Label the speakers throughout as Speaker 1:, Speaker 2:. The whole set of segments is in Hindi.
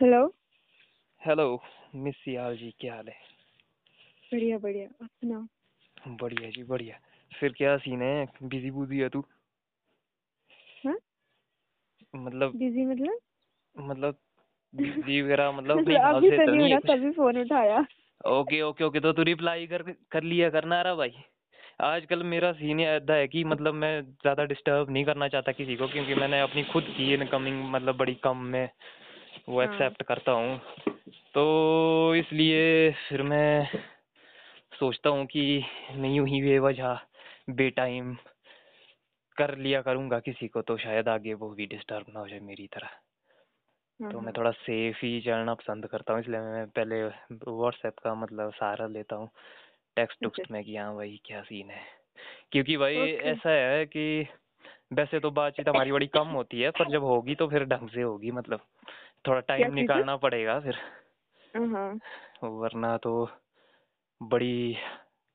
Speaker 1: Hello
Speaker 2: hello miss Sial ji क्या हाल है?
Speaker 1: बढ़िया बढ़िया। आप सुनाओ।
Speaker 2: बढ़िया जी बढ़िया। फिर क्या सीन है? बिज़ी बुजी है तू?
Speaker 1: हाँ?
Speaker 2: मतलब
Speaker 1: बिज़ी मतलब?
Speaker 2: मतलब बिज़ी वगैरह मतलब अपने
Speaker 1: मतलब अभी
Speaker 2: से
Speaker 1: तो नहीं
Speaker 2: नहीं
Speaker 1: है तभी फ़ोन उठाया।
Speaker 2: ओके ओके ओके तो तू रिप्लाई कर कर लिया करना रहा भाई। आजकल मेरा सीन ऐसा है कि मतलब मैं ज़्यादा डिस्टर्ब नहीं करना चाहता किसी को क्योंकि मैंने अपनी खुद की इनकमिंग मतलब बड़ी कम में वो
Speaker 1: हाँ।
Speaker 2: एक्सेप्ट करता हूँ। तो इसलिए फिर मैं सोचता हूँ कि मैं यूँ ही बेवजह बे टाइम कर लिया करूँगा किसी को तो शायद आगे वो भी डिस्टर्ब ना हो जाए मेरी तरह।
Speaker 1: हाँ,
Speaker 2: तो मैं
Speaker 1: हाँ।
Speaker 2: थोड़ा सेफ़ ही चलना पसंद करता हूँ इसलिए मैं पहले व्हाट्सएप का मतलब सहारा लेता हूँ। टेक्स्ट टुक्स्ट में कि हाँ भाई क्या सीन है? क्योंकि भाई ऐसा है कि वैसे तो बातचीत हमारी बड़ी कम होती है पर जब होगी तो फिर ढंग से होगी मतलब। थोड़ा टाइम निकालना पड़ेगा फिर। वरना तो बड़ी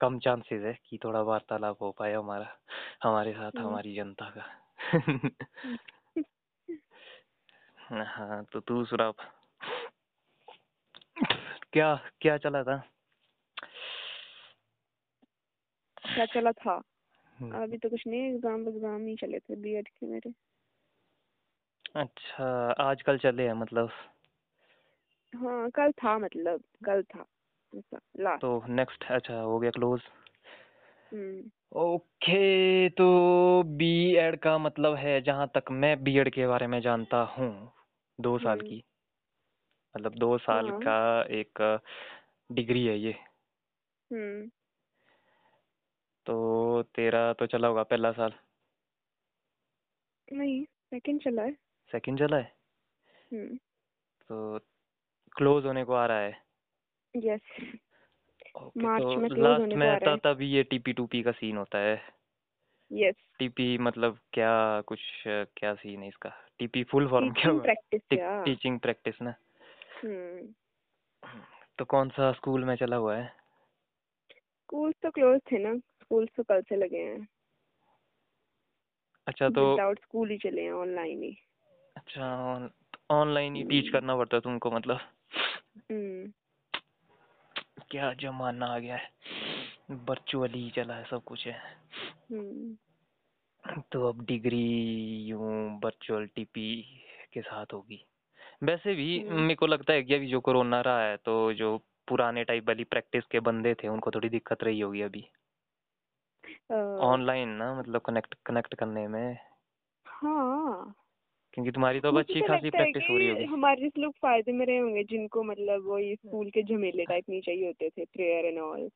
Speaker 2: कम चांसेस है कि थोड़ा वार्तालाप हो पाए हमारा हमारे साथ
Speaker 1: हम्म।
Speaker 2: हमारी जनता का। हाँ तो तू सुना क्या क्या चला था?
Speaker 1: क्या चला था?
Speaker 2: हम्म,
Speaker 1: अभी तो कुछ नहीं एग्ज़ाम एग्ज़ाम ही चले थे बीएड के मेरे।
Speaker 2: अच्छा आजकल चले हैं मतलब?
Speaker 1: हाँ कल था मतलब कल था लास्ट
Speaker 2: तो नेक्स्ट अच्छा हो गया क्लोज
Speaker 1: हम्म।
Speaker 2: ओके तो बी एड का मतलब है जहाँ तक मैं बी एड के बारे में जानता हूँ दो साल
Speaker 1: हम्म,
Speaker 2: की। मतलब दो साल
Speaker 1: हाँ।
Speaker 2: का एक डिग्री है ये।
Speaker 1: हम्म।
Speaker 2: तो तेरा तो चला होगा पहला साल?
Speaker 1: नहीं सेकंड चला है।
Speaker 2: सेकंड चला है।
Speaker 1: हम्म।
Speaker 2: तो क्लोज होने को आ रहा है।
Speaker 1: यस मार्च
Speaker 2: तो
Speaker 1: में
Speaker 2: लास्ट
Speaker 1: होने को आ रहा है।
Speaker 2: त- तभी ये टीपी टूपी का सीन होता है।
Speaker 1: यस
Speaker 2: टीपी मतलब क्या कुछ क्या सीन है इसका? टीपी फुल फॉर्म क्या
Speaker 1: टीचिंग
Speaker 2: हुआ
Speaker 1: प्रैक्टिस या
Speaker 2: टीचिंग प्रैक्टिस ना?
Speaker 1: हम्म।
Speaker 2: तो कौन सा स्कूल में चला हुआ है?
Speaker 1: स्कूल तो क्लोज थे ना। स्कूल तो कल से लगे हैं।
Speaker 2: अच्छा तो
Speaker 1: विदाउट स्कूल ही चले हैं ऑनलाइन ही।
Speaker 2: अच्छा ऑनलाइन ही टीच। करना पड़ता है तुमको मतलब।
Speaker 1: हम्म।
Speaker 2: क्या जमाना आ गया है। वर्चुअली चला है सब कुछ है।
Speaker 1: हम्म।
Speaker 2: तो अब डिग्री यूँ वर्चुअल टीपी के साथ होगी। वैसे भी
Speaker 1: हम्म।
Speaker 2: मेरे को लगता है कि अभी जो कोरोना रहा है तो जो पुराने टाइप वाली प्रैक्टिस के बंदे थे उनको थोड़ी दिक्कत रही होगी अभी। ऑनलाइन ना मतलब कनेक्ट कनेक्ट करने में।
Speaker 1: हाँ।
Speaker 2: क्योंकि तुम्हारी तो अब अच्छी
Speaker 1: तो
Speaker 2: खासी प्रैक्टिस हो रही होगी।
Speaker 1: हमारे जैसे लोग फ़ायदे में रहे होंगे जिनको मतलब वही स्कूल के झमेले टाइप नहीं चाहिए होते थे प्रेयर एंड ऑल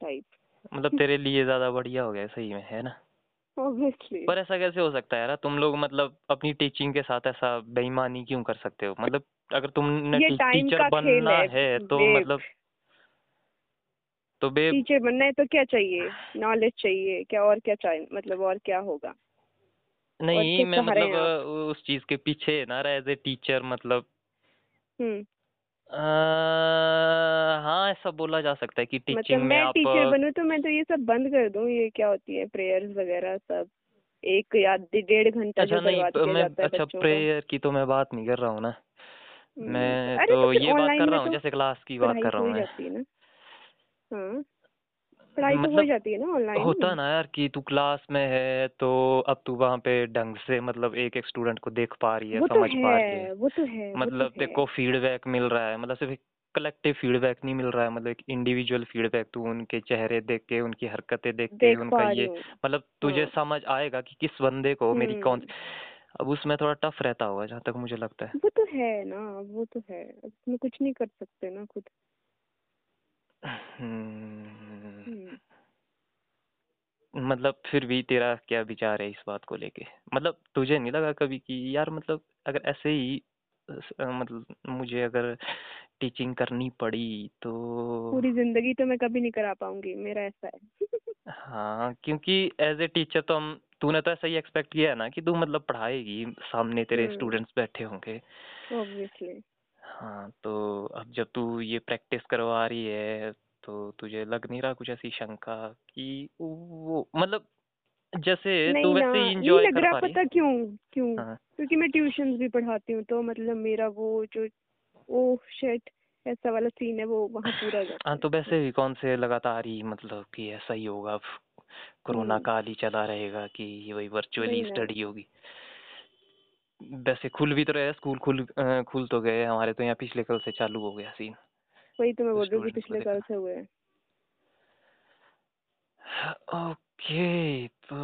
Speaker 1: टाइप
Speaker 2: मतलब तेरे लिए ज़्यादा बढ़िया हो गया सही में है ना?
Speaker 1: ऑब्वियसली
Speaker 2: पर ऐसा कैसे हो सकता है यार? तुम लोग मतलब अपनी टीचिंग के साथ ऐसा बेईमानी क्यों कर सकते हो? मतलब अगर तुमने टी, टीचर बनना
Speaker 1: है
Speaker 2: है तो मतलब तो बे
Speaker 1: टीचर बनना है तो क्या चाहिए? नॉलेज चाहिए क्या और क्या चाहिए? मतलब और क्या होगा?
Speaker 2: नहीं मैं मतलब उस चीज़ के पीछे है ना एज ए टीचर मतलब।
Speaker 1: हम्म।
Speaker 2: अ, हाँ ऐसा बोला जा सकता है कि टीचिंग मतलब में
Speaker 1: मैं
Speaker 2: आप
Speaker 1: टीचर बनूं तो मैं तो ये सब बंद कर दूँ ये क्या होती है प्रेयर्स वगैरह सब? एक या डेढ़ घंटा
Speaker 2: अच्छा नहीं प- मैं अच्छा प्रेयर की। तो मैं बात नहीं कर रहा हूँ ना।
Speaker 1: हम्म,
Speaker 2: मैं तो
Speaker 1: तो
Speaker 2: ये बात कर रहा हूँ
Speaker 1: तो
Speaker 2: जैसे क्लास की बात कर
Speaker 1: तो
Speaker 2: रहा
Speaker 1: हूँ
Speaker 2: मैं।
Speaker 1: पढ़ाई तो हो
Speaker 2: मतलब
Speaker 1: जाती है ना ऑनलाइन
Speaker 2: होता ना यार कि तू क्लास में है तो अब तू वहाँ पे ढंग से मतलब एक एक स्टूडेंट को देख पा रही है
Speaker 1: तो
Speaker 2: समझ पा रही है
Speaker 1: वो तो है तो
Speaker 2: मतलब तेरे को फीडबैक मिल रहा है मतलब सिर्फ़ कलेक्टिव फीडबैक नहीं मिल रहा है मतलब एक इंडिविजुअल फीडबैक तू उनके चेहरे देख के उनकी हरकतें देख के उनका ये मतलब तुझे
Speaker 1: हाँ।
Speaker 2: समझ आएगा कि किस बंदे को मेरी
Speaker 1: हम्म।
Speaker 2: कौन अब उसमें थोड़ा टफ रहता होगा जहाँ तक मुझे लगता है।
Speaker 1: वो तो है ना वो तो है उसमें कुछ नहीं कर सकते ना खुद।
Speaker 2: हम्म,
Speaker 1: हम्म।
Speaker 2: मतलब फिर भी तेरा क्या विचार है इस बात को लेके? मतलब तुझे नहीं लगा कभी कि यार मतलब अगर ऐसे ही मतलब मुझे अगर टीचिंग करनी पड़ी तो
Speaker 1: पूरी ज़िंदगी तो मैं कभी नहीं करा पाऊँगी मेरा ऐसा है।
Speaker 2: हाँ क्योंकि एज ए टीचर तो हम तूने तो ऐसा ही एक्सपेक्ट किया है ना कि तू मतलब पढ़ाएगी सामने तेरे
Speaker 1: हम्म।
Speaker 2: स्टूडेंट्स बैठे होंगे।
Speaker 1: ऑब्वियसली
Speaker 2: हाँ तो अब जब तू ये प्रैक्टिस करवा रही है तो तुझे लग नहीं रहा कुछ ऐसी शंका कि वो मतलब जैसे तू
Speaker 1: नहीं ना
Speaker 2: वैसे ही
Speaker 1: नहीं
Speaker 2: इंजॉय
Speaker 1: लग
Speaker 2: कर
Speaker 1: रहा
Speaker 2: पा रही है।
Speaker 1: पता क्यों क्यों?
Speaker 2: हाँ।
Speaker 1: क्योंकि मैं ट्यूशंस भी पढ़ाती हूँ तो मतलब मेरा वो जो ओह शिट ऐसा वाला सीन है वो वहाँ पूरा हो जाता
Speaker 2: हाँ
Speaker 1: है।
Speaker 2: तो वैसे भी कौन से लगातार ही मतलब कि ऐसा ही होगा अब कोरोना
Speaker 1: हम्म।
Speaker 2: काल ही चला रहेगा कि वही वर्चुअली
Speaker 1: वही ना।
Speaker 2: स्टडी होगी। वैसे खुल भी तो रहे स्कूल खुल अ, खुल तो गए हमारे तो यहाँ पिछले कल से चालू हो गया सीन
Speaker 1: वही तो मैं
Speaker 2: तो
Speaker 1: बोल रही हूँ पिछले कल से हुए हैं।
Speaker 2: ओके तो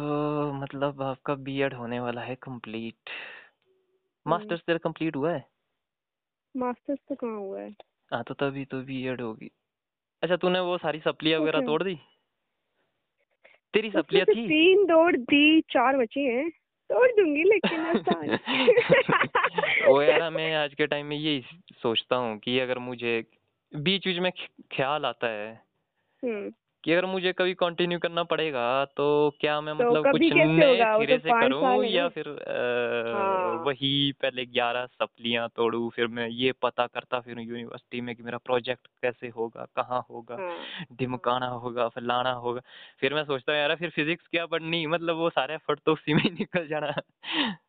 Speaker 2: मतलब आपका बीएड होने वाला है कंप्लीट
Speaker 1: हम्म।
Speaker 2: मास्टर्स तेरा कंप्लीट हुआ है?
Speaker 1: मास्टर्स तो कहाँ हुआ है?
Speaker 2: हाँ तो तभी तो बीएड होगी। अच्छा तूने वो सारी सप्लियाँ
Speaker 1: तो
Speaker 2: वगैरह तोड़ दी? तेरी
Speaker 1: उसमें
Speaker 2: सप्लियाँ थी?
Speaker 1: तीन दौड़ दी चार बची हैं। तोड़ दूँगी लेकिन
Speaker 2: वो यार मैं आज के टाइम में यही सोचता हूँ कि अगर मुझे बीच बीच में ख्याल आता है
Speaker 1: हम्म।
Speaker 2: कि अगर मुझे कभी कंटिन्यू करना पड़ेगा तो क्या मैं
Speaker 1: तो
Speaker 2: मतलब कुछ नए सिरे
Speaker 1: तो
Speaker 2: से
Speaker 1: पाँच
Speaker 2: करूँ या फिर अ,
Speaker 1: हाँ।
Speaker 2: वही पहले ग्यारह सप्लियाँ तोड़ूं फिर मैं ये पता करता फिर यूनिवर्सिटी में कि मेरा प्रोजेक्ट कैसे होगा कहाँ होगा
Speaker 1: हाँ। हाँ
Speaker 2: ढिमकाना होगा फलाना होगा। फिर मैं सोचता हूँ यार फिर फिजिक्स क्या पढ़नी मतलब वो सारे एफर्ट तो उसी में ही निकल जाना।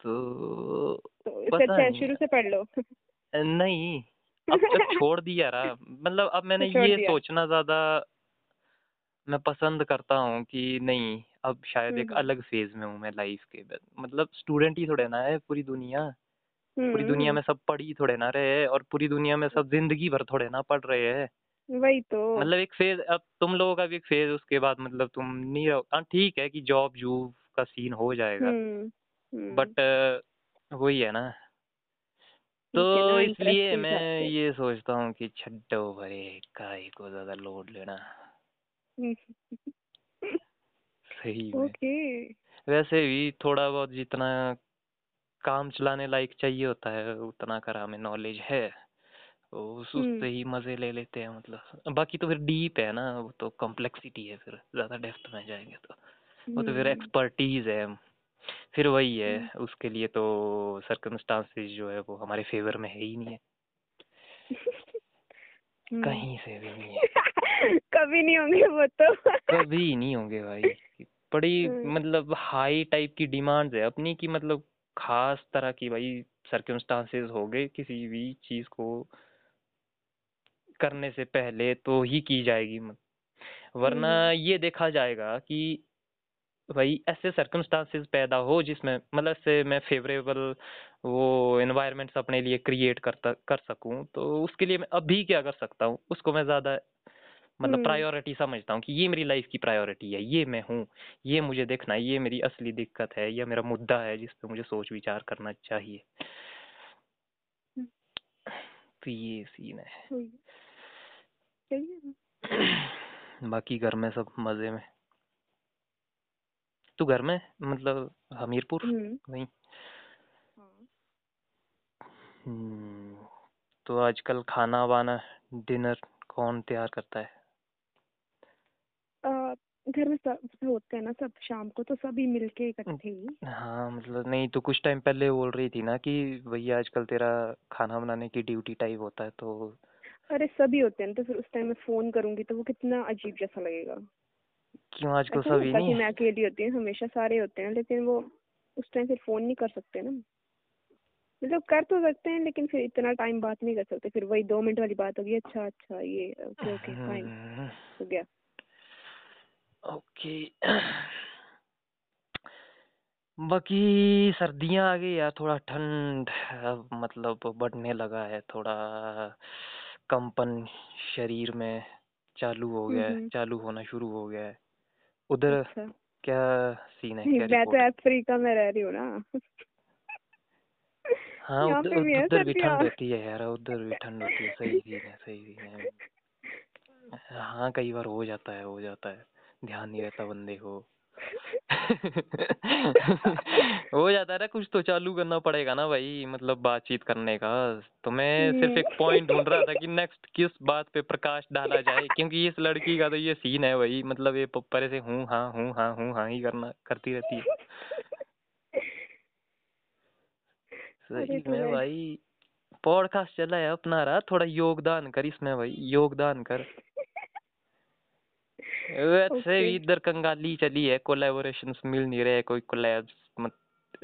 Speaker 2: तो
Speaker 1: तो अच्छा शुरू से पढ़ लो।
Speaker 2: नहीं। अब जब छोड़ दिया रहा। मतलब अब मैंने ये सोचना ज़्यादा मैं पसंद करता हूँ कि नहीं अब शायद एक
Speaker 1: हम्म।
Speaker 2: अलग फ़ेज़ में हूँ मैं लाइफ के मतलब स्टूडेंट ही थोड़े ना है पूरी दुनिया। पूरी दुनिया
Speaker 1: हम्म।
Speaker 2: में सब पढ़ ही थोड़े ना रहे हैं और पूरी दुनिया में सब ज़िंदगी भर थोड़े ना पढ़ रहे हैं।
Speaker 1: वही तो।
Speaker 2: मतलब एक फ़ेज़ अब तुम लोगों का भी एक फ़ेज़ उसके बाद मतलब तुम नहीं रहो। हाँ ठीक है कि जॉब जूब का सीन हो जाएगा।
Speaker 1: हम्म हम्म।
Speaker 2: बट वही है ना। तो इसलिए मैं ये सोचता हूँ कि छड्डो भरे काहे को ज़्यादा लोड लेना। सही में।
Speaker 1: ओके।
Speaker 2: वैसे भी थोड़ा बहुत जितना काम चलाने लायक चाहिए होता है उतना कर हमें नॉलेज है। तो उस उससे
Speaker 1: हम्म।
Speaker 2: ही मज़े ले लेते हैं मतलब। बाकी तो फिर डीप है ना वो तो कॉम्प्लेक्सिटी है फिर ज़्यादा डेप्थ में जाएँगे तो। वो तो फिर
Speaker 1: हम्म।
Speaker 2: एक्सपर्टीज है फिर वही है
Speaker 1: हम्म।
Speaker 2: उसके लिए तो सर्कमस्टांसेस जो है वो हमारे फेवर में है ही नहीं है।
Speaker 1: हम्म।
Speaker 2: कहीं से भी नहीं है।
Speaker 1: कभी नहीं होंगे वो तो।
Speaker 2: कभी नहीं होंगे भाई। बड़ी
Speaker 1: हम्म।
Speaker 2: मतलब हाई टाइप की डिमांड्स है। अपनी की मतलब खास तरह की भाई सर्कमस्टांसेस हो गए किसी भी चीज़ को करने से पहले तो ही की जाएगी। वरना ये देखा जाएगा कि भाई ऐसे सर्कमस्टांसेस पैदा हो जिसमें मतलब ऐसे मैं फेवरेबल वो एनवायरनमेंट्स अपने लिए क्रिएट करता कर सकूँ तो उसके लिए मैं अभी क्या कर सकता हूँ? उसको मैं ज़्यादा मतलब
Speaker 1: हम्म।
Speaker 2: प्रायोरिटी समझता हूँ कि ये मेरी लाइफ की प्रायोरिटी है ये मैं हूँ ये मुझे देखना है ये मेरी असली दिक्कत है या मेरा मुद्दा है जिस पे मुझे सोच विचार करना चाहिए।
Speaker 1: हम्म,
Speaker 2: तो ये सीन है। बाकी घर में सब मज़े में। तू घर में? मतलब हमीरपुर?
Speaker 1: हम्म।
Speaker 2: वहीं
Speaker 1: हाँ।
Speaker 2: हम्म, तो आजकल खाना वाना डिनर कौन तैयार करता है?
Speaker 1: घर में सब सब होते हैं ना सब शाम को तो सभी मिलके इकट्ठे ही।
Speaker 2: हाँ मतलब नहीं तो कुछ टाइम पहले बोल रही थी ना कि भैया आजकल तेरा खाना बनाने की ड्यूटी टाइप होता है तो
Speaker 1: अरे सभी होते हैं तो फिर उस टाइम मैं फ़ोन करूँगी तो वो कितना अजीब जैसा लगेगा।
Speaker 2: क्यों आजकल
Speaker 1: नहीं
Speaker 2: सभी नहीं?
Speaker 1: मैं अकेली होती हूँ हमेशा सारे होते हैं लेकिन वो उस टाइम फिर फ़ोन नहीं कर सकते ना। मतलब कर तो सकते हैं लेकिन फिर इतना टाइम बात नहीं कर सकते। फिर वही दो मिनट वाली बात होगी अच्छा अच्छा ये ओके ओके फाइन
Speaker 2: हम्म,
Speaker 1: हो गया।
Speaker 2: ओके बाकी सर्दियाँ आ गई यार थोड़ा ठंड मतलब बढ़ने लगा है थोड़ा कंपन शरीर में चालू हो
Speaker 1: हम्म
Speaker 2: गया है
Speaker 1: हम्म।
Speaker 2: चालू होना शुरू हो गया है। उधर
Speaker 1: अच्छा।
Speaker 2: क्या सीन है? क्या
Speaker 1: मैं तो अफ्रीका में रह रही हूँ ना।
Speaker 2: हाँ उधर
Speaker 1: भी
Speaker 2: उधर भी ठंड होती है यार उधर भी ठंड होती है सही भी है सही भी है। हाँ कई बार हो जाता है हो जाता है। ध्यान नहीं रहता बंदे को। हो जाता है ना कुछ तो चालू करना पड़ेगा ना भाई मतलब बातचीत करने का। तो मैं सिर्फ़ एक पॉइंट ढूंढ रहा था कि नेक्स्ट किस बात पे प्रकाश डाला जाए क्योंकि इस लड़की का तो ये सीन है भाई मतलब ये पप्परे से हूँ हाँ हूँ हाँ हूँ हाँ ही करना करती रहती है। सही में भाई। पॉडकास्ट चला है अपना रहा थोड़ा योगदान कर इसमें भाई योगदान कर। वैसे भी इधर कंगाली चली है कोलैबोरेशंस मिल नहीं रहे कोई कोलैब्स मत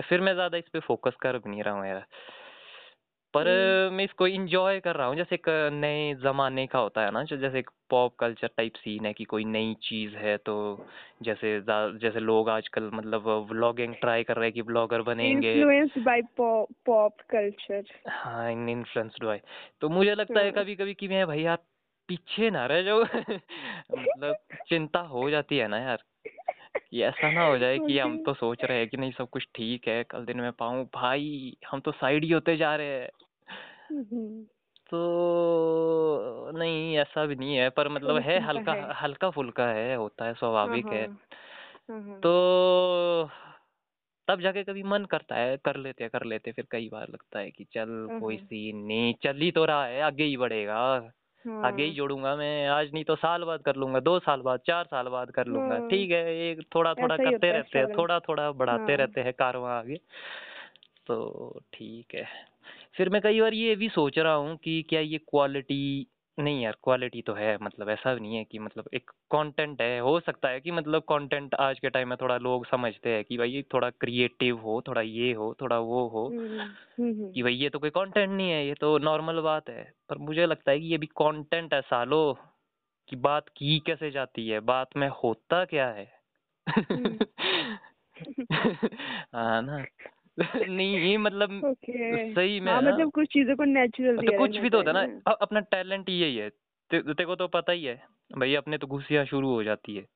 Speaker 2: फिर मैं ज़्यादा इस पे फोकस कर भी नहीं रहा हूँ यार। पर
Speaker 1: हम्म।
Speaker 2: मैं इसको इंजॉय कर रहा हूँ जैसे एक नए जमाने का होता है ना जो जैसे एक पॉप कल्चर टाइप सीन है कि कोई नई चीज़ है तो जैसे जैसे लोग आजकल मतलब व्लॉगिंग ट्राई कर रहे हैं कि ब्लॉगर बनेंगे।
Speaker 1: इन्फ्लुएंस्ड बाय पॉप कल्चर
Speaker 2: हाँ इन इन्फ्लुएंस्ड बाय तो मुझे लगता है
Speaker 1: हाँ।
Speaker 2: कभी कभी कि मैं भाई यार पीछे ना रह जाओ मतलब चिंता हो जाती है ना यार कि ऐसा ना हो जाए कि हम तो सोच रहे हैं कि नहीं सब कुछ ठीक है कल दिन में पाऊँ भाई हम तो साइड ही होते जा रहे हैं
Speaker 1: हम्म।
Speaker 2: तो नहीं ऐसा भी नहीं है पर मतलब है हल्का
Speaker 1: है।
Speaker 2: हल्का फुल्का है होता है
Speaker 1: हाँ,
Speaker 2: स्वाभाविक है
Speaker 1: हाँ। हाँ, हाँ।
Speaker 2: तो तब जाके कभी मन करता है कर लेते कर लेते फिर कई बार लगता है कि चल
Speaker 1: हाँ,
Speaker 2: कोई
Speaker 1: हाँ।
Speaker 2: सीन नहीं चल ही तो रहा है आगे ही बढ़ेगा आगे ही
Speaker 1: हाँ।
Speaker 2: जोड़ूँगा मैं आज नहीं तो साल बाद कर लूँगा दो साल बाद चार साल बाद कर लूँगा
Speaker 1: हाँ।
Speaker 2: ठीक है एक थोड़ा थोड़ा करते रहते हैं थोड़ा थोड़ा बढ़ाते
Speaker 1: हाँ।
Speaker 2: रहते हैं कारवा आगे तो ठीक है फिर मैं कई बार ये भी सोच रहा हूँ कि क्या ये क्वालिटी नहीं यार क्वालिटी तो है मतलब ऐसा भी नहीं है कि मतलब एक कंटेंट है हो सकता है कि मतलब कंटेंट आज के टाइम में थोड़ा लोग समझते हैं कि भाई थोड़ा क्रिएटिव हो थोड़ा ये हो थोड़ा वो हो। कि भाई ये तो कोई कंटेंट नहीं है ये तो नॉर्मल बात है। पर मुझे लगता है कि ये भी कंटेंट है सालो कि बात की कैसे जाती है बात में होता क्या है। हाँ ना? नहीं ये मतलब
Speaker 1: ओके।
Speaker 2: सही में
Speaker 1: हाँ मतलब कुछ चीज़ों को नेचुरल
Speaker 2: तो कुछ भी तो होता है ना अपना टैलेंट ही यही है। ते- तेरे को तो पता ही है भाई अपने तो घुसिया शुरू हो जाती है।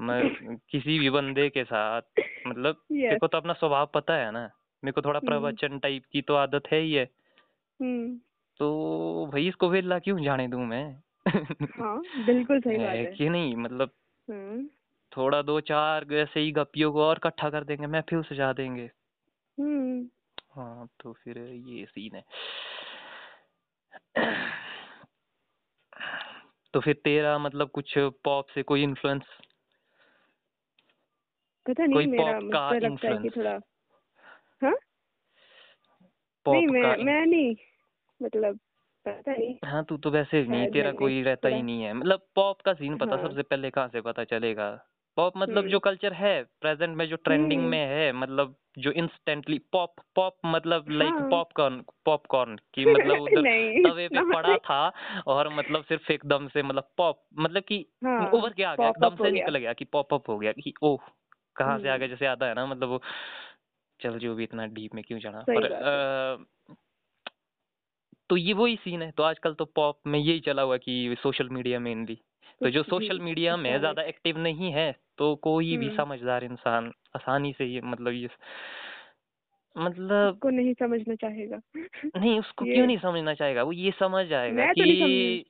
Speaker 2: मैं किसी भी बंदे के साथ मतलब तेरे
Speaker 1: यस
Speaker 2: को तो अपना स्वभाव पता है ना। मेरे को थोड़ा
Speaker 1: हम्म।
Speaker 2: प्रवचन टाइप की तो आदत है ही है।
Speaker 1: हम्म।
Speaker 2: तो भाई इसको वेला क्यों जाने दूँ मैं?
Speaker 1: हाँ बिल्कुल सही बात
Speaker 2: है। कि नहीं? मतलब
Speaker 1: हम्म।
Speaker 2: थोड़ा दो चार ऐसे ही गप्पियों को और इकट्ठा कर देंगे मैं महफिल सजा देंगे। हाँ तो फिर ये सीन है। तो फिर तेरा मतलब कुछ पॉप से कोई इन्फ्लुएंस
Speaker 1: पता
Speaker 2: कोई
Speaker 1: मेरा
Speaker 2: पॉप का
Speaker 1: मुझे लगता है कि थोड़ा हाँ?
Speaker 2: पॉप
Speaker 1: नहीं
Speaker 2: का
Speaker 1: मैं मैं नहीं मतलब पता नहीं।
Speaker 2: हाँ तू तो वैसे नहीं
Speaker 1: शायद
Speaker 2: तेरा
Speaker 1: मैंने
Speaker 2: कोई रहता ही
Speaker 1: थोड़ा-
Speaker 2: नहीं है। मतलब पॉप का सीन पता
Speaker 1: हाँ।
Speaker 2: सबसे पहले कहाँ से पता चलेगा? पॉप मतलब
Speaker 1: हम्म।
Speaker 2: जो कल्चर है प्रेजेंट में जो ट्रेंडिंग
Speaker 1: हम्म।
Speaker 2: में है मतलब जो इंस्टेंटली पॉप पॉप मतलब लाइक। पॉपकॉर्न पॉपकॉर्न की मतलब उधर तवे पे पड़ा था और मतलब सिर्फ़ एकदम से मतलब पॉप मतलब कि
Speaker 1: हाँ,
Speaker 2: उभर के आ गया एकदम से निकल गया कि पॉप अप हो गया कि ओह कहाँ से आ गया
Speaker 1: हम्म।
Speaker 2: जैसे आता है ना मतलब वो चल जो भी इतना डीप में क्यों जाना पर तो ये वही सीन है तो आजकल तो पॉप में यही चला हुआ कि सोशल मीडिया मेनली तो जो सोशल मीडिया में ज़्यादा एक्टिव नहीं है तो कोई भी
Speaker 1: हम्म।
Speaker 2: समझदार इंसान आसानी से ये मतलब ये मतलब
Speaker 1: को नहीं समझना चाहेगा
Speaker 2: नहीं उसको क्यों नहीं समझना चाहेगा वो ये समझ जाएगा
Speaker 1: तो
Speaker 2: कि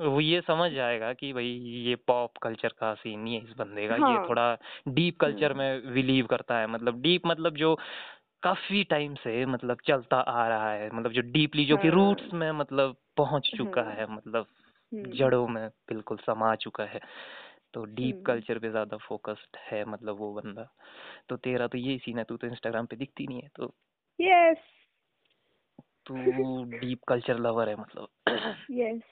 Speaker 2: वो ये समझ जाएगा कि भाई ये पॉप कल्चर का सीन नहीं है इस बंदे का
Speaker 1: हाँ। ये।
Speaker 2: थोड़ा डीप कल्चर
Speaker 1: हम्म।
Speaker 2: में बिलीव करता है मतलब डीप मतलब जो काफ़ी टाइम से मतलब चलता आ रहा है मतलब जो डीपली जो
Speaker 1: हाँ। कि।
Speaker 2: रूट्स में मतलब पहुँच चुका
Speaker 1: हाँ।
Speaker 2: है मतलब। जड़ों में बिल्कुल समा चुका है। तो डीप
Speaker 1: हम्म।
Speaker 2: कल्चर पे ज़्यादा फोकस्ड है मतलब वो बंदा। तो तेरा तो यही सीन है तू तो इंस्टाग्राम पे दिखती नहीं है तो
Speaker 1: यस
Speaker 2: तू डीप कल्चर लवर है मतलब।
Speaker 1: यस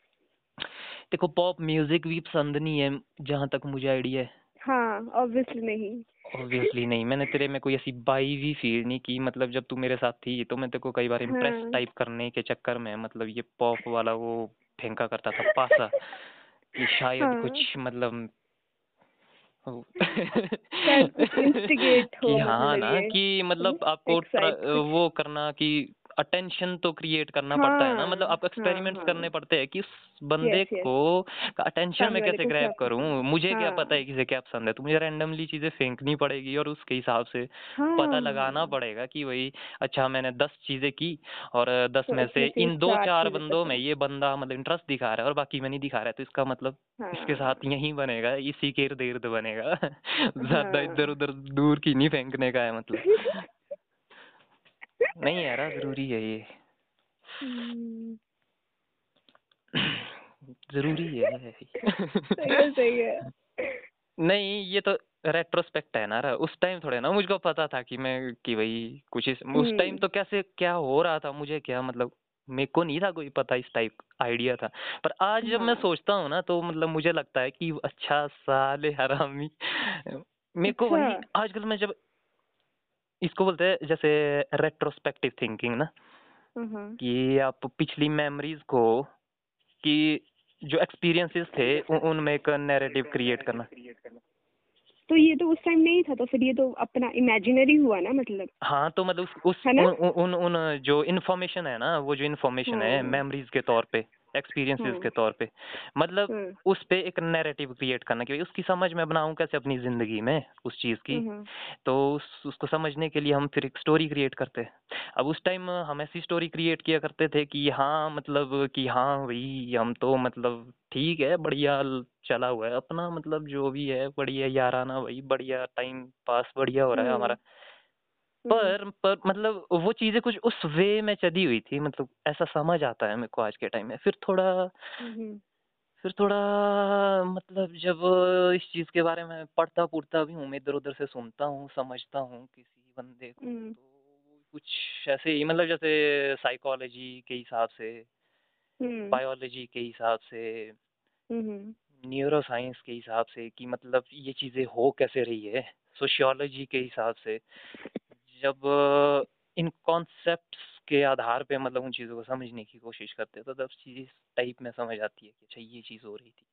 Speaker 2: देखो पॉप म्यूज़िक भी पसंद नहीं है जहाँ तक मुझे आइडिया है।
Speaker 1: हाँ ऑब्वियसली नहीं।
Speaker 2: ऑब्वियसली नहीं। मैंने तेरे में कोई ऐसी बाई भी फील नहीं की मतलब जब तू मेरे साथ थी तो मैं तेरे को कई बार इम्प्रेस
Speaker 1: हाँ।
Speaker 2: टाइप करने के चक्कर में मतलब ये पॉप वाला वो फेंका करता था पासा कि शायद
Speaker 1: हाँ।
Speaker 2: कुछ मतलब कि हाँ ना कि मतलब आपको ट्र-
Speaker 1: कुछ।
Speaker 2: वो करना कि अटेंशन तो क्रिएट करना हाँ, पड़ता है ना
Speaker 1: हाँ,
Speaker 2: मतलब आपको
Speaker 1: हाँ,
Speaker 2: एक्सपेरिमेंट्स
Speaker 1: हाँ।
Speaker 2: करने पड़ते हैं कि उस बंदे
Speaker 1: Yes, yes.
Speaker 2: को अटेंशन में कैसे
Speaker 1: क्या
Speaker 2: ग्रैब
Speaker 1: पसंद
Speaker 2: करूँ
Speaker 1: है।
Speaker 2: मुझे क्या
Speaker 1: हाँ।
Speaker 2: पता है किसे क्या पसंद है तो मुझे रैंडमली चीज़ें फेंकनी पड़ेगी और उसके हिसाब से
Speaker 1: हाँ।
Speaker 2: पता लगाना पड़ेगा कि वही अच्छा मैंने दस चीज़ें की और दस
Speaker 1: तो
Speaker 2: में से इन दो
Speaker 1: चार
Speaker 2: चार बंदों में ये बंदा मतलब इंटरेस्ट दिखा रहा है और बाकी में नहीं दिखा रहा है तो इसका मतलब इसके
Speaker 1: हाँ।
Speaker 2: साथ यही बनेगा इसी के इर्द गिर्द बनेगा ज़्यादा
Speaker 1: हाँ।
Speaker 2: इधर उधर दूर की नहीं फेंकने का है मतलब नहीं यार ज़रूरी है ये
Speaker 1: हम्म,
Speaker 2: ज़रूरी है
Speaker 1: सही सही है
Speaker 2: नहीं ये तो रेट्रोस्पेक्ट है ना रा- उस टाइम थोड़े ना मुझको पता था कि मैं कि भाई कुछ इस उस टाइम
Speaker 1: हम्म।
Speaker 2: तो कैसे क्या हो रहा था मुझे क्या मतलब मेरे को नहीं था कोई पता इस टाइप आइडिया था पर आज जब मैं
Speaker 1: हाँ।
Speaker 2: सोचता हूँ ना तो मतलब मुझे लगता है कि अच्छा साले हरामी मेरे को वही
Speaker 1: अच्छा।
Speaker 2: आजकल मैं जब इसको बोलते हैं जैसे रेट्रोस्पेक्टिव थिंकिंग ना
Speaker 1: हाँ हाँ
Speaker 2: कि आप पिछली मेमोरीज को कि जो एक्सपीरियंसेस थे उनमें एक नैरेटिव क्रिएट करना।
Speaker 1: तो ये तो उस टाइम नहीं था तो फिर ये तो अपना इमेजिनरी हुआ ना मतलब।
Speaker 2: हाँ तो मतलब उस, उस उन, उन उन जो इन्फॉर्मेशन है ना वो जो इन्फॉर्मेशन है
Speaker 1: हाँ।
Speaker 2: मेमोरीज के तौर पे। एक्सपीरियंसेस। के तौर पे मतलब
Speaker 1: हाँ।
Speaker 2: उस पे एक नैरेटिव क्रिएट करना कि भाई उसकी समझ में बनाऊँ कैसे अपनी ज़िंदगी में उस चीज़ की
Speaker 1: हाँ, हाँ।
Speaker 2: तो उस, उसको समझने के लिए हम फिर एक स्टोरी क्रिएट करते हैं अब उस टाइम हम ऐसी स्टोरी क्रिएट किया करते थे कि हाँ मतलब कि हाँ भाई हम तो मतलब ठीक है बढ़िया चला हुआ है अपना मतलब जो भी है बढ़िया याराना भाई बढ़िया टाइम पास बढ़िया हो रहा है
Speaker 1: हम्म।
Speaker 2: हमारा
Speaker 1: हम्म।
Speaker 2: पर पर मतलब वो चीज़ें कुछ उस वे में चली हुई थी मतलब ऐसा समझ आता है मेरे को आज के टाइम में फिर थोड़ा
Speaker 1: हम्म।
Speaker 2: फिर थोड़ा मतलब जब इस चीज़ के बारे में पढ़ता पुढ़ता भी हूँ मैं इधर उधर से सुनता हूँ समझता हूँ किसी बंदे को
Speaker 1: हम्म।
Speaker 2: तो कुछ ऐसे ही मतलब जैसे साइकोलॉजी के हिसाब से
Speaker 1: हम्म।
Speaker 2: बायोलॉजी के हिसाब से
Speaker 1: हम्म।
Speaker 2: न्यूरो साइंस के हिसाब से कि मतलब ये चीज़ें हो कैसे रही है सोशियोलॉजी के हिसाब से जब इन कॉन्सेप्ट्स के आधार पे मतलब उन चीज़ों को समझने की कोशिश करते हैं तो तब चीज़ टाइप में समझ आती है कि अच्छा ये चीज़ हो रही थी।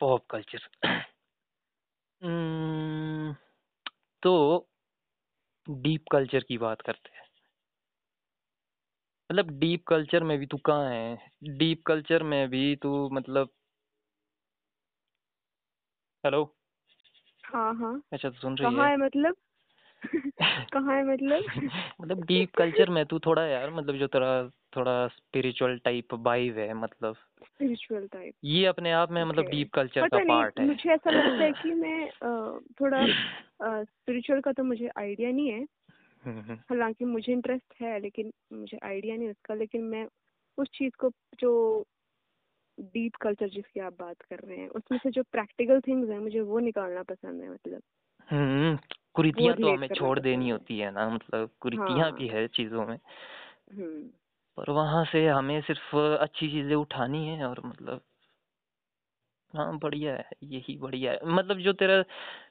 Speaker 2: पॉप कल्चर हम्म, तो डीप कल्चर की बात करते हैं। मतलब डीप कल्चर में भी तू कहाँ है? डीप कल्चर में भी तू मतलब हेलो।
Speaker 1: हाँ हाँ।
Speaker 2: अच्छा तू सुन रही
Speaker 1: कहाँ
Speaker 2: है?
Speaker 1: है मतलब? कहाँ है मतलब?
Speaker 2: मतलब डीप कल्चर में तू थोड़ा यार मतलब जो तेरा थोड़ा स्पिरिचुअल टाइप वाइब है मतलब।
Speaker 1: स्पिरिचुअल टाइप
Speaker 2: ये अपने आप में मतलब
Speaker 1: Okay.
Speaker 2: डीप कल्चर
Speaker 1: पता
Speaker 2: का
Speaker 1: नहीं
Speaker 2: पार्ट है।
Speaker 1: मुझे ऐसा लगता है कि मैं अ, थोड़ा स्पिरिचुअल का तो मुझे आइडिया नहीं है।
Speaker 2: हम्म, हम्म,
Speaker 1: हालाँकि मुझे इंटरेस्ट है लेकिन मुझे आइडिया नहीं उसका लेकिन मैं उस चीज़ को जो डीप कल्चर जिसकी आप बात कर रहे हैं उसमें से जो प्रैक्टिकल थिंग्स हैं मुझे वो निकालना पसंद है मतलब।
Speaker 2: हम्म कुरीतियाँ तो हमें छोड़ देनी होती है ना मतलब कुरीतियाँ
Speaker 1: हाँ।
Speaker 2: की है चीज़ों में।
Speaker 1: हम्म।
Speaker 2: पर वहाँ से हमें सिर्फ़ अच्छी चीज़ें उठानी है और मतलब हाँ बढ़िया है यही बढ़िया है। मतलब जो तेरा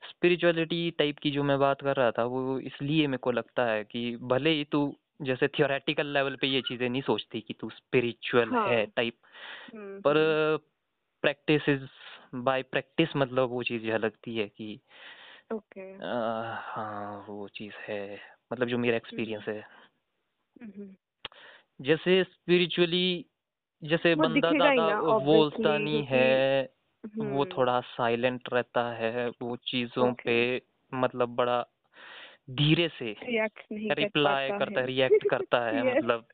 Speaker 2: स्पिरिचुअलिटी टाइप की जो मैं बात कर रहा था वो इसलिए मेरे को लगता है कि भले ही तू जैसे थियोरेटिकल लेवल पे ये चीज़ें नहीं सोचती कि तू स्पिरिचुअल
Speaker 1: हाँ।
Speaker 2: है टाइप
Speaker 1: हम्म,
Speaker 2: पर
Speaker 1: हम्म,
Speaker 2: प्रैक्टिस इज़ बाय प्रैक्टिस मतलब वो चीज़ झलकती है कि
Speaker 1: ओके
Speaker 2: आ, हाँ वो चीज़ है। मतलब जो मेरा एक्सपीरियंस है।
Speaker 1: हम्म,
Speaker 2: जैसे स्पिरिचुअली जैसे बंदा ज़्यादा बोलता नहीं है वो
Speaker 1: हम्म,
Speaker 2: थोड़ा साइलेंट रहता है वो चीज़ों
Speaker 1: Okay.
Speaker 2: पे मतलब बड़ा धीरे से रिप्लाई करता है रिएक्ट करता है मतलब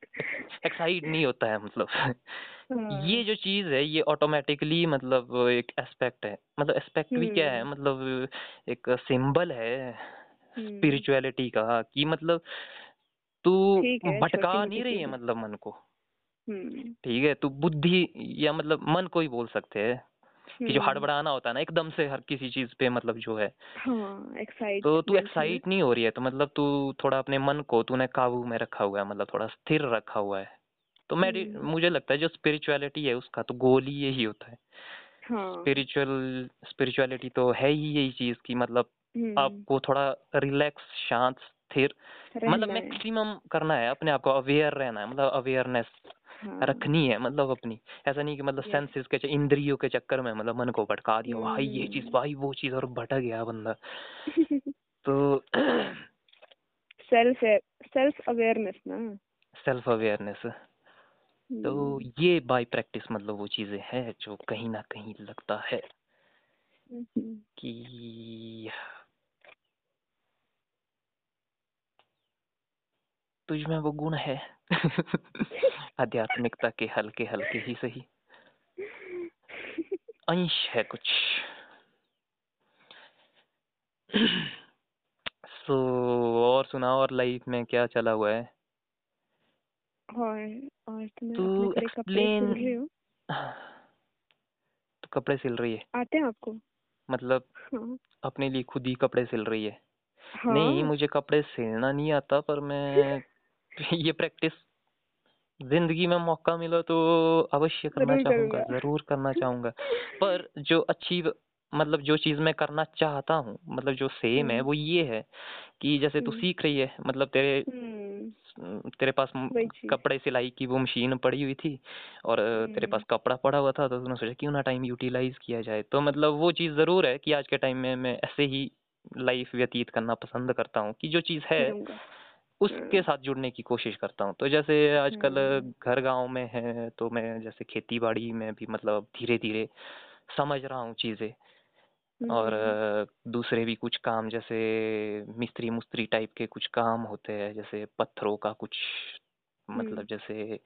Speaker 2: एक्साइट नहीं होता है मतलब।
Speaker 1: हाँ,
Speaker 2: ये जो चीज़ है ये ऑटोमेटिकली मतलब एक एस्पेक्ट है। मतलब एस्पेक्ट भी क्या है?
Speaker 1: हम्म।
Speaker 2: मतलब एक सिंबल है
Speaker 1: हम्म,
Speaker 2: स्पिरिचुअलिटी का कि मतलब तू भटका नहीं रही है मतलब मन को।
Speaker 1: हम्म,
Speaker 2: ठीक है तू बुद्धि या मतलब मन को ही बोल सकते हैं। कि जो
Speaker 1: हम्म,
Speaker 2: हड़बड़ाना होता है ना एकदम से हर किसी चीज़ पे मतलब जो है।
Speaker 1: हाँ
Speaker 2: तो तू एक्साइट नहीं हो रही है तो मतलब तू थोड़ा अपने मन को तूने काबू में रखा हुआ है मतलब थोड़ा स्थिर रखा हुआ है। तो मैं
Speaker 1: हम्म।
Speaker 2: मुझे लगता है जो स्पिरिचुअलिटी है उसका तो गोल ही यही होता है।
Speaker 1: हाँ।
Speaker 2: स्पिरिचुअल स्पिरिचुअलिटी तो है ही यही चीज़ की मतलब
Speaker 1: हम्म,
Speaker 2: आपको थोड़ा रिलैक्स शांत स्थिर मतलब मैक्सिमम करना है अपने आप को अवेयर रहना है मतलब अवेयरनेस
Speaker 1: हाँ,
Speaker 2: रखनी है मतलब अपनी। ऐसा नहीं कि मतलब सेंसेस के इंद्रियों के चक्कर में मतलब मन को भटका दिया भाई ये चीज़
Speaker 1: हम्म।
Speaker 2: भाई वो चीज़ और भटक गया बंदा। तो
Speaker 1: सेल्फ सेल्फ अवेयरनेस ना?
Speaker 2: सेल्फ अवेयरनेस तो
Speaker 1: हम्म,
Speaker 2: ये बाय प्रैक्टिस मतलब वो चीज़ें हैं जो कहीं ना कहीं लगता है
Speaker 1: हम्म,
Speaker 2: कि तुझ में वो गुण है। आध्यात्मिकता के हल्के हल्के ही सही। अंश है कुछ। सो और सुनाओ और लाइफ में क्या चला हुआ है?
Speaker 1: और और तो कपड़े
Speaker 2: एक्सप्लेन
Speaker 1: सिल रही
Speaker 2: तो कपड़े सिल रही है?
Speaker 1: आते हैं आपको?
Speaker 2: मतलब
Speaker 1: हाँ।
Speaker 2: अपने लिए खुद ही कपड़े सिल रही है?
Speaker 1: हाँ।
Speaker 2: नहीं मुझे कपड़े सिलना नहीं आता पर मैं ये प्रैक्टिस ज़िंदगी में मौका मिला तो अवश्य करना चाहूँगा ज़रूर करना चाहूँगा। पर जो अच्छी मतलब जो चीज़ मैं करना चाहता हूँ मतलब जो सेम है
Speaker 1: हम्म।
Speaker 2: वो ये है कि जैसे तू
Speaker 1: हम्म।
Speaker 2: सीख रही है मतलब तेरे
Speaker 1: हम्म।
Speaker 2: तेरे पास कपड़े सिलाई की वो मशीन पड़ी हुई थी और तेरे पास कपड़ा पड़ा हुआ था तो तूने सोचा क्यों ना टाइम यूटिलाइज किया जाए? तो मतलब वो चीज़ ज़रूर है कि आज के टाइम में मैं ऐसे ही लाइफ व्यतीत करना पसंद करता हूँ कि जो चीज़ है उसके
Speaker 1: हाँ
Speaker 2: साथ जुड़ने की कोशिश करता हूँ। तो जैसे आजकल
Speaker 1: हम्म।
Speaker 2: घर गाँव में है तो मैं जैसे खेती बाड़ी में भी मतलब धीरे धीरे समझ रहा हूँ चीज़ें। और
Speaker 1: हम्म
Speaker 2: दूसरे भी कुछ काम जैसे मिस्त्री मुस्त्री टाइप के कुछ काम होते हैं जैसे पत्थरों का कुछ मतलब
Speaker 1: हम्म।
Speaker 2: जैसे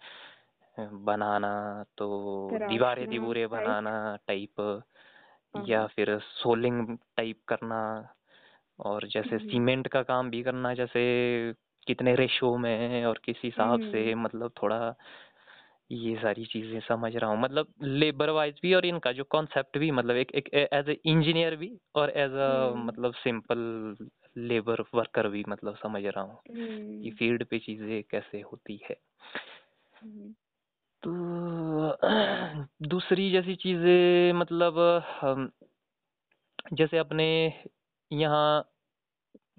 Speaker 2: बनाना तो दीवारें दीवारें बनाना टाइप
Speaker 1: हाँ
Speaker 2: या
Speaker 1: हाँ।
Speaker 2: फिर सोलिंग टाइप करना और जैसे
Speaker 1: हम्म।
Speaker 2: सीमेंट का काम भी करना जैसे कितने रेशो में है और किस हिसाब से
Speaker 1: हम्म।
Speaker 2: मतलब थोड़ा ये सारी चीज़ें समझ रहा हूँ। मतलब लेबर वाइज भी और इनका जो कॉन्सेप्ट भी मतलब एक एक एज ए इंजीनियर भी और एज अ
Speaker 1: हम्म।
Speaker 2: मतलब सिंपल लेबर वर्कर भी मतलब समझ रहा हूँ कि
Speaker 1: हम्म।
Speaker 2: फ़ील्ड पे चीज़ें कैसे होती है।
Speaker 1: हम्म।
Speaker 2: तो दूसरी जैसी चीज़ें मतलब जैसे अपने यहाँ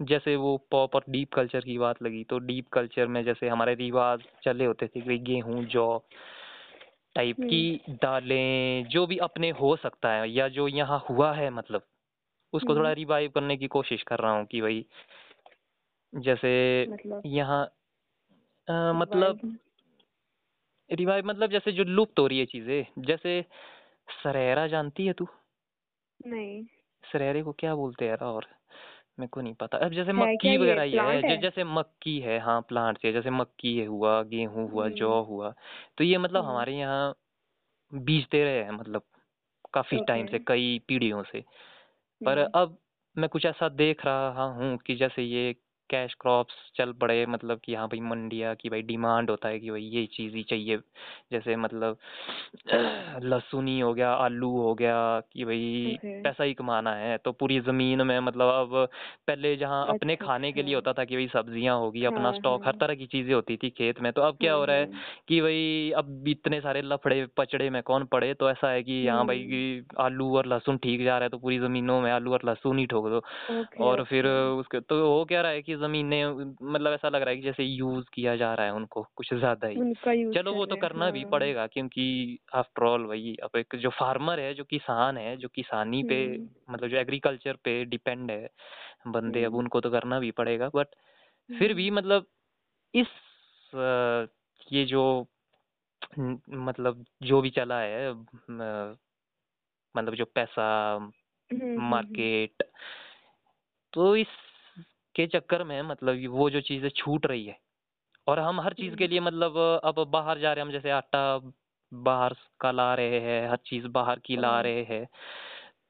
Speaker 2: जैसे वो पॉप और डीप कल्चर की बात लगी तो डीप कल्चर में जैसे हमारे रिवाज चले होते थे कि गेहूँ जौ टाइप की
Speaker 1: हम्म।
Speaker 2: दालें जो भी अपने हो सकता है या जो यहाँ हुआ है मतलब उसको थोड़ा
Speaker 1: हम्म।
Speaker 2: रिवाइव करने की कोशिश कर रहा हूँ कि भाई जैसे
Speaker 1: मतलब?
Speaker 2: यहाँ मतलब
Speaker 1: रिवाइव
Speaker 2: रिवाइव मतलब जैसे जो लुप्त हो रही है चीज़ें जैसे सरेरा जानती है तू?
Speaker 1: नहीं।
Speaker 2: सरेरे को क्या बोलते हैं और? मेरे को नहीं पता। अब जैसे मक्की वगैरह ये है
Speaker 1: है?
Speaker 2: जैसे मक्की है हाँ प्लांट से जैसे मक्की है हुआ गेहूँ हुआ
Speaker 1: हम्म।
Speaker 2: जौ हुआ तो ये मतलब
Speaker 1: हम्म।
Speaker 2: हमारे यहाँ बीजते रहे हैं मतलब काफ़ी टाइम से कई पीढ़ियों से। पर
Speaker 1: हम्म।
Speaker 2: अब मैं कुछ ऐसा देख रहा हूँ कि जैसे ये कैश क्रॉप्स चल पड़े मतलब कि हाँ भाई मंडिया की भाई डिमांड होता है कि भाई ये चीज़ ही चाहिए। जैसे मतलब लहसुन ही हो गया आलू हो गया कि भाई पैसा ही कमाना है। तो पूरी ज़मीन में मतलब अब पहले जहाँ अपने
Speaker 1: अच्छा
Speaker 2: खाने के
Speaker 1: अच्छा।
Speaker 2: लिए होता था कि भाई सब्ज़ियाँ होगी अपना
Speaker 1: हाँ
Speaker 2: स्टॉक हर
Speaker 1: हाँ।
Speaker 2: तरह की चीज़ें होती थी खेत में। तो अब क्या
Speaker 1: हाँ
Speaker 2: हो रहा है
Speaker 1: हाँ
Speaker 2: कि भाई अब इतने सारे लफड़े पचड़े में कौन पड़े? तो ऐसा है कि हाँ भाई
Speaker 1: हम्म।
Speaker 2: आलू और लहसुन ठीक जा रहा है तो पूरी ज़मीनों में आलू और लहसुन ही ठोक दो। और फिर उसके तो हो क्या रहा है कि ज़मीनें मतलब ऐसा लग रहा है कि जैसे यूज़ किया जा रहा है उनको कुछ ज़्यादा ही। चलो वो तो
Speaker 1: हैं
Speaker 2: करना भी
Speaker 1: हाँ।
Speaker 2: पड़ेगा क्योंकि आफ्टर ऑल वही अब एक जो फार्मर है जो किसान है जो किसानी पे
Speaker 1: हम्म।
Speaker 2: मतलब जो एग्रीकल्चर पे डिपेंड है बंदे अब
Speaker 1: हम्म।
Speaker 2: उनको तो करना भी पड़ेगा। बट फिर भी
Speaker 1: हम्म।
Speaker 2: मतलब इस ये जो मतलब जो भी चला है मतलब जो पैसा मार्केट तो इस के चक्कर में मतलब वो जो चीज़ें छूट रही है। और हम हर चीज़ के
Speaker 1: हम्म।
Speaker 2: लिए मतलब अब बाहर जा रहे हैं हम जैसे आटा बाहर का ला रहे हैं हर चीज़ बाहर की ला
Speaker 1: हाँ
Speaker 2: रहे हैं।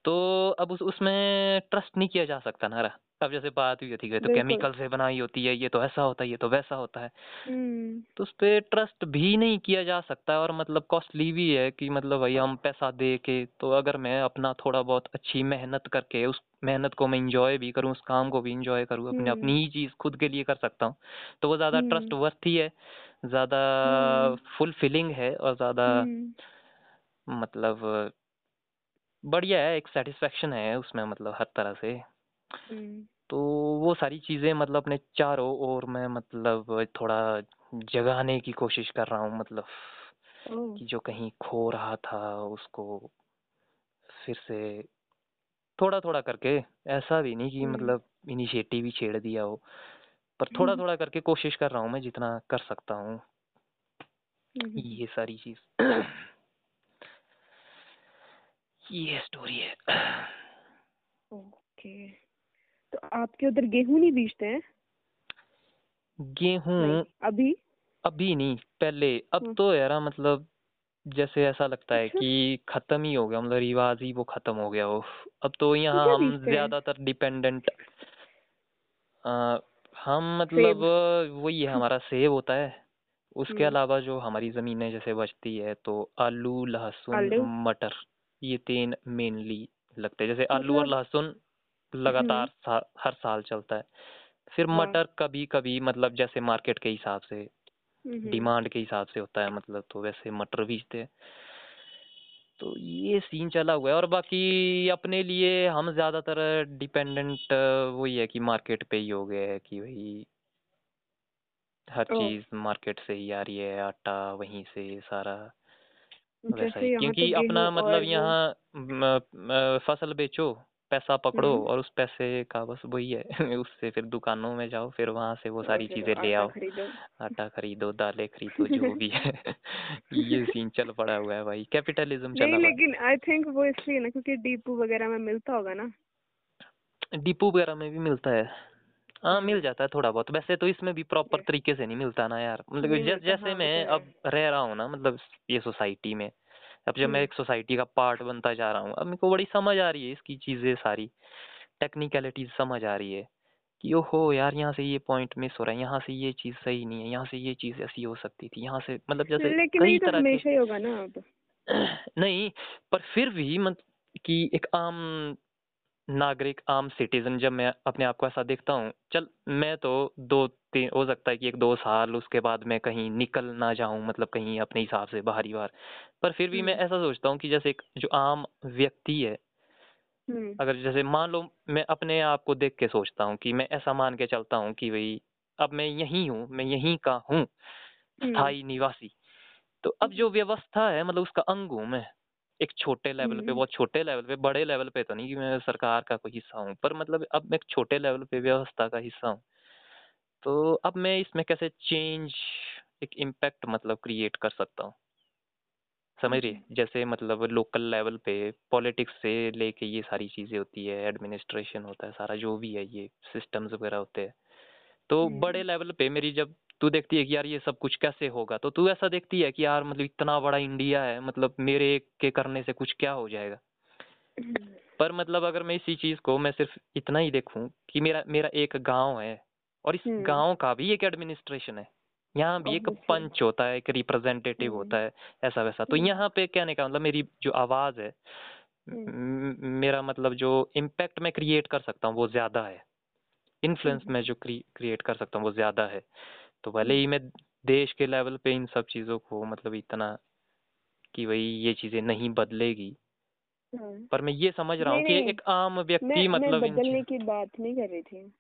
Speaker 2: तो अब उस उसमें ट्रस्ट नहीं किया जा सकता ना रहा अब जैसे बात हुई थी तो
Speaker 1: बिल्कुल।
Speaker 2: केमिकल से बनाई होती है ये तो ऐसा होता है ये तो वैसा होता है।
Speaker 1: हम्म।
Speaker 2: तो उस पर ट्रस्ट भी नहीं किया जा सकता और मतलब कॉस्टली भी है कि मतलब भाई हम पैसा दे के तो अगर मैं अपना थोड़ा बहुत अच्छी मेहनत करके उस मेहनत को मैं इंजॉय भी करूँ उस काम को भी इंजॉय करूँ अपने
Speaker 1: हम्म।
Speaker 2: अपनी ही चीज़ खुद के लिए कर सकता हूँ तो वो ज़्यादा ट्रस्ट वर्थ ही है ज़्यादा
Speaker 1: हम्म।
Speaker 2: फुलफिलिंग है और ज़्यादा
Speaker 1: हम्म।
Speaker 2: मतलब बढ़िया है एक सेटिस्फेक्शन है उसमें मतलब हर तरह से।
Speaker 1: हम्म
Speaker 2: तो वो सारी चीज़ें मतलब अपने चारों ओर मैं मतलब थोड़ा जगाने की कोशिश कर रहा हूँ मतलब
Speaker 1: ओह।
Speaker 2: कि जो कहीं खो रहा था उसको फिर से थोड़ा थोड़ा करके ऐसा भी नहीं कि
Speaker 1: हम्म।
Speaker 2: मतलब इनिशिएटिव ही छेड़ दिया हो पर थोड़ा
Speaker 1: हम्म।
Speaker 2: थोड़ा करके कोशिश कर रहा हूँ मैं जितना कर सकता हूँ।
Speaker 1: हम्म।
Speaker 2: ये सारी चीज़। ये स्टोरी है।
Speaker 1: ओके। तो आपके उधर गेहूँ नहीं बीजते हैं?
Speaker 2: गेहूँ
Speaker 1: अभी?
Speaker 2: अभी नहीं पहले। अब
Speaker 1: हाँ,
Speaker 2: तो यार मतलब जैसे ऐसा लगता है
Speaker 1: अच्छा।
Speaker 2: कि खत्म ही हो गया मतलब रिवाज ही वो खत्म हो गया वो अब तो
Speaker 1: तो
Speaker 2: यहाँ हम ज़्यादातर डिपेंडेंट हम मतलब वही है हमारा सेब होता है। उसके
Speaker 1: हम्म।
Speaker 2: अलावा जो हमारी ज़मीनें जैसे बचती है तो आलू लहसुन मटर ये तीन मेनली लगते हैं। जैसे आलू और
Speaker 1: मतलब
Speaker 2: लहसुन लगातार सा, हर साल चलता है। फिर
Speaker 1: वाह
Speaker 2: मटर कभी कभी मतलब जैसे मार्केट के हिसाब से
Speaker 1: हम्म।
Speaker 2: डिमांड के हिसाब से होता है मतलब तो वैसे मटर बीजते हैं। तो ये सीन चला हुआ है और बाकी अपने लिए हम ज़्यादातर डिपेंडेंट वही है कि मार्केट पे ही हो गए है कि भाई हर चीज़ मार्केट से ही आ रही है आटा वहीं से सारा वैसा ही।
Speaker 1: तो
Speaker 2: क्योंकि अपना मतलब यहाँ फ़सल बेचो पैसा पकड़ो
Speaker 1: हम्म।
Speaker 2: और उस पैसे का बस वही है। उससे फिर दुकानों में जाओ फिर वहाँ से वो सारी चीज़ें ले आओ। आटा खरीदो दालें खरीदो जो भी है। ये सीन चल पड़ा हुआ है भाई। कैपिटलिज्म
Speaker 1: नहीं
Speaker 2: चला पड़ा
Speaker 1: लेकिन आई थिंक वो इसलिए ना क्योंकि डीपू वगैरह में मिलता होगा ना।
Speaker 2: डिपो वगैरह में भी मिलता है। हाँ मिल जाता है थोड़ा बहुत। वैसे तो इसमें भी प्रॉपर तरीके से नहीं मिलता ना यार। मतलब
Speaker 1: नहीं
Speaker 2: जैसे
Speaker 1: हाँ
Speaker 2: मैं अब रह रहा हूँ ना मतलब ये सोसाइटी में अब जब मैं एक सोसाइटी का पार्ट बनता जा रहा हूँ अब मेरे को बड़ी समझ आ रही है इसकी चीज़ें सारी टेक्निकलिटीज समझ आ रही है कि ओहो यार यहाँ से ये पॉइंट मिस हो रहा है यहाँ से ये चीज़ सही नहीं है यहाँ से ये चीज़ ऐसी हो सकती थी यहाँ से मतलब जैसे कई
Speaker 1: तो
Speaker 2: तरह के
Speaker 1: हमेशा ही होगा ना अब।
Speaker 2: नहीं पर फिर भी मत कि एक आम नागरिक आम सिटीजन जब मैं अपने आप को ऐसा देखता हूँ चल मैं तो दो तीन हो सकता है कि एक दो साल उसके बाद मैं कहीं निकल ना जाऊँ मतलब कहीं अपने हिसाब से बाहरी बार पर फिर भी मैं
Speaker 1: हम्म।
Speaker 2: ऐसा सोचता हूँ कि जैसे एक जो आम व्यक्ति है
Speaker 1: हम्म।
Speaker 2: अगर जैसे मान लो मैं अपने आप को देख के सोचता हूँ कि मैं ऐसा मान के चलता हूँ कि भाई अब मैं यहीं हूँ मैं यहीं का हूँ
Speaker 1: हम्म।
Speaker 2: स्थायी निवासी। तो अब जो व्यवस्था है मतलब उसका अंग हूँ मैं एक छोटे लेवल पे
Speaker 1: हम्म।
Speaker 2: बहुत छोटे लेवल पे बड़े लेवल पे तो नहीं कि मैं सरकार का कोई हिस्सा हूँ पर मतलब अब मैं एक छोटे लेवल पे व्यवस्था का हिस्सा हूँ। तो अब मैं इसमें कैसे चेंज एक इम्पैक्ट मतलब क्रिएट कर सकता हूँ? समझ रही? जैसे मतलब लोकल लेवल पे पॉलिटिक्स से लेके ये सारी चीज़ें होती है एडमिनिस्ट्रेशन होता है सारा जो भी है ये सिस्टम्स वगैरह होते हैं। तो बड़े
Speaker 1: हम्म।
Speaker 2: लेवल पे मेरी जब तू देखती है कि यार ये सब कुछ कैसे होगा? तो तू ऐसा देखती है कि यार मतलब इतना बड़ा इंडिया है मतलब मेरे के करने से कुछ क्या हो जाएगा?
Speaker 1: हम्म।
Speaker 2: पर मतलब अगर मैं इसी चीज़ को मैं सिर्फ़ इतना ही देखूँ कि मेरा मेरा एक गाँव है और इस
Speaker 1: हम्म।
Speaker 2: गाँव का भी एक एडमिनिस्ट्रेशन है। यहाँ भी एक पंच होता है एक रिप्रेजेंटेटिव
Speaker 1: हम्म।
Speaker 2: होता है ऐसा वैसा। तो यहाँ पे कहने का मतलब मेरी जो आवाज़ है मेरा मतलब जो इम्पैक्ट मैं क्रिएट कर सकता हूँ वो ज़्यादा है। इन्फ्लुएंस मैं जो क्रिएट कर सकता हूँ वो ज़्यादा है। तो भले ही
Speaker 1: हम्म
Speaker 2: मैं देश के लेवल पे इन सब चीज़ों को मतलब इतना कि भाई ये चीज़ें नहीं बदलेगी।
Speaker 1: हाँ
Speaker 2: पर मैं ये समझ रहा हूँ कि एक आम व्यक्ति
Speaker 1: मैं
Speaker 2: मतलब इन
Speaker 1: बदलने की बात नहीं कर रही थी।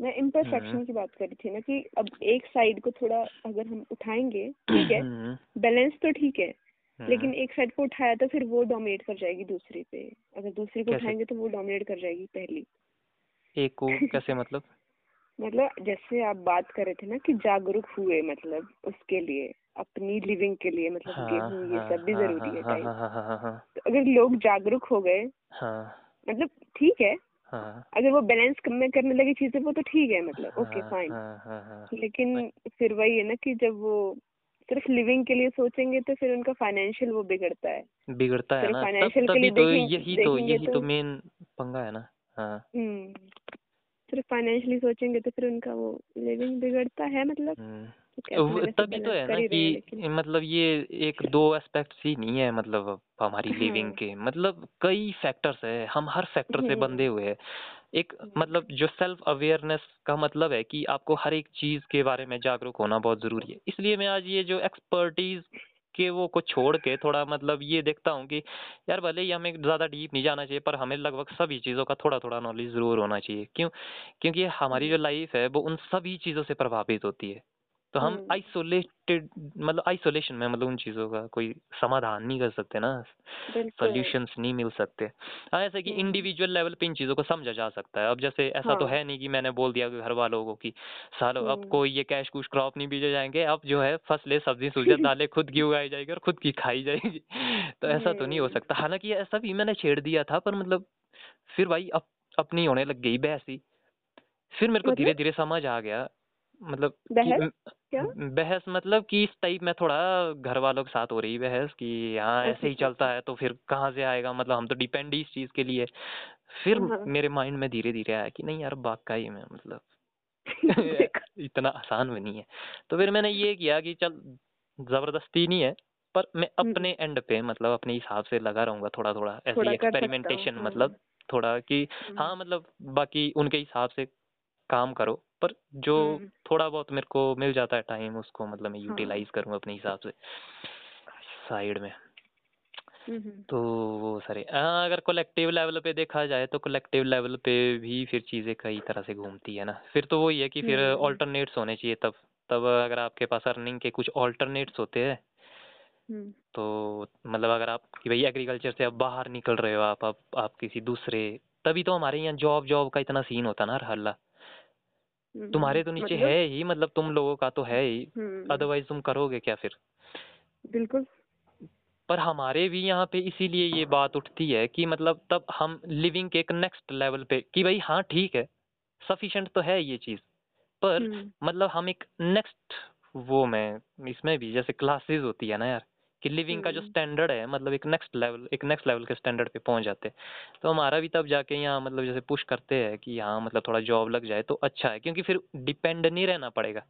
Speaker 1: मैं
Speaker 2: हम्म।
Speaker 1: इम्परफेक्शन की बात कर रही थी ना कि अब एक साइड को थोड़ा अगर हम उठाएँगे ठीक है?
Speaker 2: हम्म
Speaker 1: बैलेंस तो ठीक है
Speaker 2: हम्म,
Speaker 1: लेकिन एक साइड को उठाया तो फिर वो डोमिनेट कर जाएगी दूसरी पे। अगर दूसरी को उठाएँगे तो वो डोमिनेट कर जाएगी पहली।
Speaker 2: एक को कैसे मतलब?
Speaker 1: मतलब जैसे आप बात कर रहे थे ना कि जागरूक हुए मतलब उसके लिए अपनी लिविंग के लिए मतलब
Speaker 2: हाँ
Speaker 1: गेहूँ ये
Speaker 2: हाँ
Speaker 1: सब भी
Speaker 2: हाँ
Speaker 1: ज़रूरी है
Speaker 2: हाँ हाँ हाँ हाँ हाँ हाँ।
Speaker 1: तो अगर लोग जागरूक हो गए
Speaker 2: हाँ।
Speaker 1: मतलब ठीक है।
Speaker 2: हाँ।
Speaker 1: अगर वो बैलेंस में करने लगी चीज़ें वो तो ठीक है मतलब। ओके
Speaker 2: हाँ
Speaker 1: फाइन
Speaker 2: हाँ हाँ हाँ।
Speaker 1: लेकिन फिर वही है ना कि जब वो सिर्फ़ लिविंग के लिए सोचेंगे तो फिर उनका फाइनेंशियल वो बिगड़ता है।
Speaker 2: बिगड़ता है ना तब तभी तो यही तो यही तो
Speaker 1: तो
Speaker 2: मेन पंगा है ना। हाँ।
Speaker 1: हम्म। सिर्फ़ फाइनेंशियली सोचेंगे तो फिर उनका वो लिविंग बिगड़ता है मतलब।
Speaker 2: हम्म।
Speaker 1: तो
Speaker 2: तभी तो है ना कि मतलब ये एक दो एस्पेक्ट्स ही नहीं है मतलब हमारी लिविंग
Speaker 1: हाँ
Speaker 2: के। मतलब कई फैक्टर्स है हम हर फैक्टर से बंधे
Speaker 1: हम्म
Speaker 2: हुए हैं। एक मतलब जो सेल्फ अवेयरनेस का मतलब है कि आपको हर एक चीज़ के बारे में जागरूक होना बहुत ज़रूरी है। इसलिए मैं आज ये जो एक्सपर्टीज के वो को छोड़ के थोड़ा मतलब ये देखता हूँ कि यार भले ही हमें ज़्यादा डीप नहीं जाना चाहिए पर हमें लगभग सभी चीज़ों का थोड़ा थोड़ा नॉलेज ज़रूर होना चाहिए। क्यों? क्योंकि हमारी जो। लाइफ है वो उन सभी चीज़ों से प्रभावित होती है। तो हम
Speaker 1: हम्म।
Speaker 2: आइसोलेटेड मतलब आइसोलेशन में मतलब उन चीज़ों का कोई समाधान नहीं कर सकते ना। सॉल्यूशंस नहीं मिल सकते। हाँ ऐसे कि
Speaker 1: हम्म।
Speaker 2: इंडिविजुअल लेवल पे इन चीज़ों को समझा जा सकता है। अब जैसे ऐसा हाँ। तो
Speaker 1: हाँ।
Speaker 2: नहीं कि मैंने बोल दिया घर वालों को कि सालो अब
Speaker 1: हम्म।
Speaker 2: कोई ये कैश कुश क्रॉप नहीं बीजे जाएँगे अब जो है फ़सलें सब्ज़ी सुब्जियाँ दालें खुद की उगाई जाएगी और खुद की खाई जाएगी। तो ऐसा तो नहीं हो
Speaker 1: हम्म।
Speaker 2: सकता। हालाँकि ऐसा भी मैंने छेड़ दिया था पर मतलब फिर भाई अप, अपनी होने लग गई बहस ही। फिर मेरे को धीरे धीरे समझ आ गया। मतलब
Speaker 1: बहस? क्या?
Speaker 2: बहस मतलब कि इस टाइप में थोड़ा घर वालों के साथ हो रही बहस कि हाँ ऐसे ही
Speaker 1: अच्छा।
Speaker 2: चलता है तो फिर कहाँ से आएगा? मतलब हम तो डिपेंड ही इस चीज़ के लिए। फिर
Speaker 1: हाँ
Speaker 2: मेरे माइंड में धीरे धीरे आया कि नहीं यार वाकई में मतलब। इतना आसान भी नहीं है। तो फिर मैंने ये किया कि चल ज़बरदस्ती नहीं है पर मैं
Speaker 1: हम्म।
Speaker 2: अपने एंड पे मतलब अपने हिसाब से लगा रहूँगा थोड़ा थोड़ा ऐसे ही
Speaker 1: हूँ
Speaker 2: एक्सपेरिमेंटेशन
Speaker 1: हाँ।
Speaker 2: मतलब थोड़ा कि
Speaker 1: हम्म।
Speaker 2: हाँ मतलब बाकी उनके हिसाब से काम करो पर जो
Speaker 1: हम्म।
Speaker 2: थोड़ा बहुत मेरे को मिल जाता है टाइम उसको मतलब मैं
Speaker 1: हाँ।
Speaker 2: यूटिलाइज करूँ अपने हिसाब से। साइड में। तो वो सारे हाँ, अगर कलेक्टिव लेवल पे देखा जाए तो कलेक्टिव लेवल पे भी फिर चीज़ें कई तरह से घूमती है ना। फिर तो वही है कि फिर। ऑल्टरनेट्स होने चाहिए तब। तब अगर आपके पास अर्निंग के कुछ ऑल्टरनेट्स होते हैं
Speaker 1: हम्म।
Speaker 2: तो मतलब अगर आप कि भाई एग्रीकल्चर से अब बाहर निकल रहे हो आप आप, आप किसी दूसरे तभी तो हमारे यहाँ जॉब जॉब का इतना सीन होता ना हर
Speaker 1: हल्ला।
Speaker 2: तुम्हारे तो नीचे
Speaker 1: मतलब
Speaker 2: है ही मतलब तुम लोगों का तो है ही।
Speaker 1: हम्म।
Speaker 2: अदरवाइज़ तुम करोगे क्या फिर?
Speaker 1: बिल्कुल।
Speaker 2: पर हमारे भी यहाँ पे इसीलिए ये बात उठती है कि मतलब तब हम लिविंग के एक नेक्स्ट लेवल पे कि भाई हाँ ठीक है सफिशिएंट तो है ये चीज़। पर
Speaker 1: हम्म।
Speaker 2: मतलब हम एक नेक्स्ट वो में इसमें भी जैसे क्लासेस होती है ना यार कि लिविंग का जो
Speaker 1: हम्म।
Speaker 2: स्टैंडर्ड है मतलब एक नेक्स्ट लेवल एक नेक्स्ट लेवल के स्टैंडर्ड पे पहुँच जाते हैं तो हमारा भी तब जाके यहाँ मतलब जैसे पुश करते हैं कि यहाँ मतलब थोड़ा जॉब लग जाए तो अच्छा है क्योंकि फिर डिपेंड नहीं रहना पड़ेगा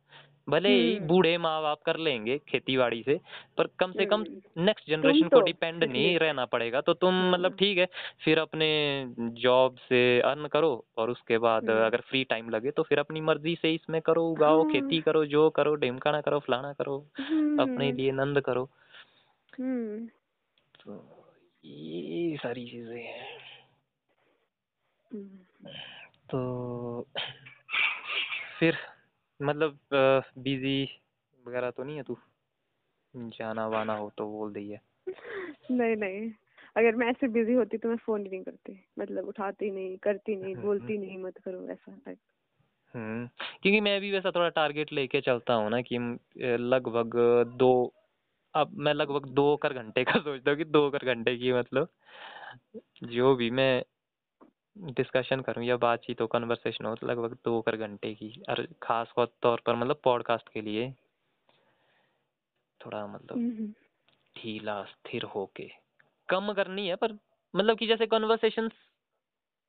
Speaker 2: भले ही
Speaker 1: हम्म।
Speaker 2: बूढ़े माँ बाप कर लेंगे खेती बाड़ी से पर कम से कम
Speaker 1: हम्म।
Speaker 2: नेक्स्ट जनरेशन को
Speaker 1: तो
Speaker 2: डिपेंड नहीं रहना पड़ेगा तो तुम। मतलब ठीक है फिर अपने जॉब से अर्न करो और उसके बाद
Speaker 1: हम्म।
Speaker 2: अगर फ्री टाइम लगे तो फिर अपनी मर्ज़ी से इसमें करो उगाओ। खेती करो जो करो ढिमकाना करो फलाना करो अपने
Speaker 1: हम्म
Speaker 2: लिए नंद करो
Speaker 1: हम्म
Speaker 2: तो ये सारी चीज़ें हैं।
Speaker 1: हम्म।
Speaker 2: तो फिर मतलब बिज़ी वगैरह तो नहीं है तू? जाना वाना हो तो बोल दी है
Speaker 1: नहीं नहीं। अगर मैं ऐसे बिज़ी होती तो मैं फ़ोन ही नहीं करती। मतलब उठाती नहीं करती नहीं बोलती नहीं मत करो ऐसा टाइप
Speaker 2: हम्म। क्योंकि मैं भी वैसा थोड़ा टारगेट लेके चलता हूँ ना कि लगभग दो अब मैं लगभग दो कर घंटे का सोचता हूँ कि दो कर घंटे की मतलब। जो भी मैं डिस्कशन करूँ या बातचीत हो कन्वर्सेशन हो तो लगभग दो कर घंटे की। और खास तौर पर मतलब पॉडकास्ट के लिए थोड़ा मतलब
Speaker 1: हम्म,
Speaker 2: ढीला स्थिर होके। कम करनी है पर मतलब कि जैसे कन्वर्सेशन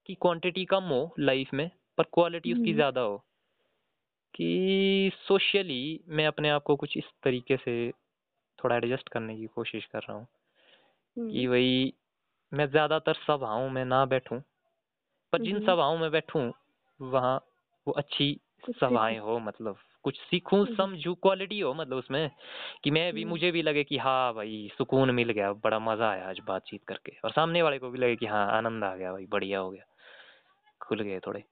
Speaker 2: की क्वांटिटी कम हो लाइफ में पर क्वालिटी उसकी
Speaker 1: हम्म।
Speaker 2: ज़्यादा हो कि सोशली मैं अपने आप को कुछ इस तरीके से थोड़ा एडजस्ट करने की कोशिश कर रहा हूँ कि
Speaker 1: हम्म,
Speaker 2: वही मैं ज़्यादातर सभाओं में ना बैठूं पर जिन
Speaker 1: हम्म।
Speaker 2: सभाओं में बैठूं वहाँ वो अच्छी सभाएँ हो मतलब कुछ सीखूं
Speaker 1: हम्म।
Speaker 2: समझूं क्वालिटी हो मतलब उसमें कि मैं भी। मुझे भी लगे कि हाँ भाई सुकून मिल गया बड़ा मज़ा आया आज बातचीत करके और सामने वाले को भी लगे कि हाँ आनंद आ गया भाई बढ़िया हो गया खुल गए थोड़े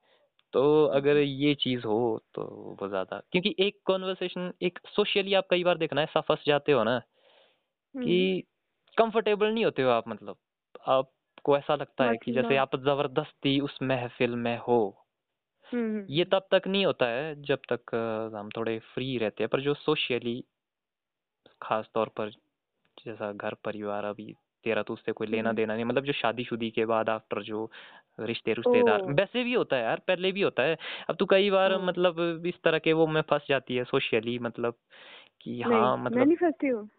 Speaker 2: तो अगर ये चीज़ हो तो वो ज़्यादा क्योंकि एक कॉन्वर्सेशन एक सोशली आप कई बार देखना ऐसा फंस जाते हो ना
Speaker 1: हम्म।
Speaker 2: कि कंफर्टेबल नहीं होते हो आप मतलब। आपको ऐसा लगता है कि जैसे आप ज़बरदस्ती उस महफिल में हो।
Speaker 1: हम्म,
Speaker 2: ये तब तक नहीं होता है जब तक हम थोड़े फ्री रहते हैं। पर जो सोशली खास तौर पर जैसा घर परिवार अभी तेरा तो उससे कोई लेना
Speaker 1: हम्म।
Speaker 2: देना नहीं मतलब जो शादीशुदी के बाद आफ्टर जो रिश्ते रिश्तेदार। वैसे भी होता है यार पहले भी होता है। अब तो कई बार मतलब इस तरह के वो में फंस जाती है सोशली मतलब कि हाँ
Speaker 1: मैं
Speaker 2: मतलब
Speaker 1: नहीं फंसती हूँ।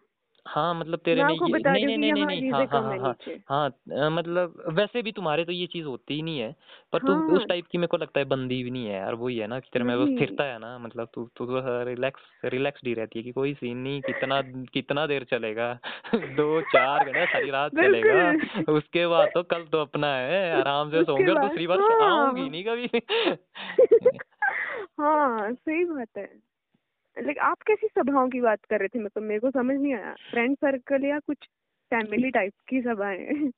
Speaker 2: हाँ मतलब तेरे
Speaker 1: मैं
Speaker 2: में
Speaker 1: आपको
Speaker 2: ये
Speaker 1: बता
Speaker 2: नहीं
Speaker 1: रही
Speaker 2: नहीं
Speaker 1: हूँ
Speaker 2: नहीं
Speaker 1: कि
Speaker 2: नहीं
Speaker 1: यहाँ
Speaker 2: नहीं हाँ
Speaker 1: चीज़ें
Speaker 2: हाँ
Speaker 1: कम
Speaker 2: हाँ
Speaker 1: है
Speaker 2: हाँ
Speaker 1: नीचे
Speaker 2: हाँ अ, मतलब वैसे भी तुम्हारे तो ये चीज़ होती ही नहीं है पर तू
Speaker 1: हाँ।
Speaker 2: उस टाइप की मेरे को लगता है बंदी भी नहीं है यार वही है ना कि तेरे में वो। स्थिरता है ना मतलब तू तू तो रिलैक्स रिलैक्स्ड ही रहती है कि कोई सीन नहीं कितना कितना देर चलेगा दो चार घंटे सारी रात चलेगा
Speaker 1: बिल्कुल।
Speaker 2: उसके बाद तो कल तो अपना है आराम से
Speaker 1: उसके
Speaker 2: सोऊँगे और
Speaker 1: बाद-
Speaker 2: दूसरी बार
Speaker 1: हाँ।
Speaker 2: आऊँगी नहीं कभी
Speaker 1: हाँ सही बात है लाइक आप कैसी सभाओं की बात कर रहे थे? मतलब मेरे को समझ नहीं आया। फ्रेंड सर्कल या कुछ फैमिली टाइप की सभाएँ?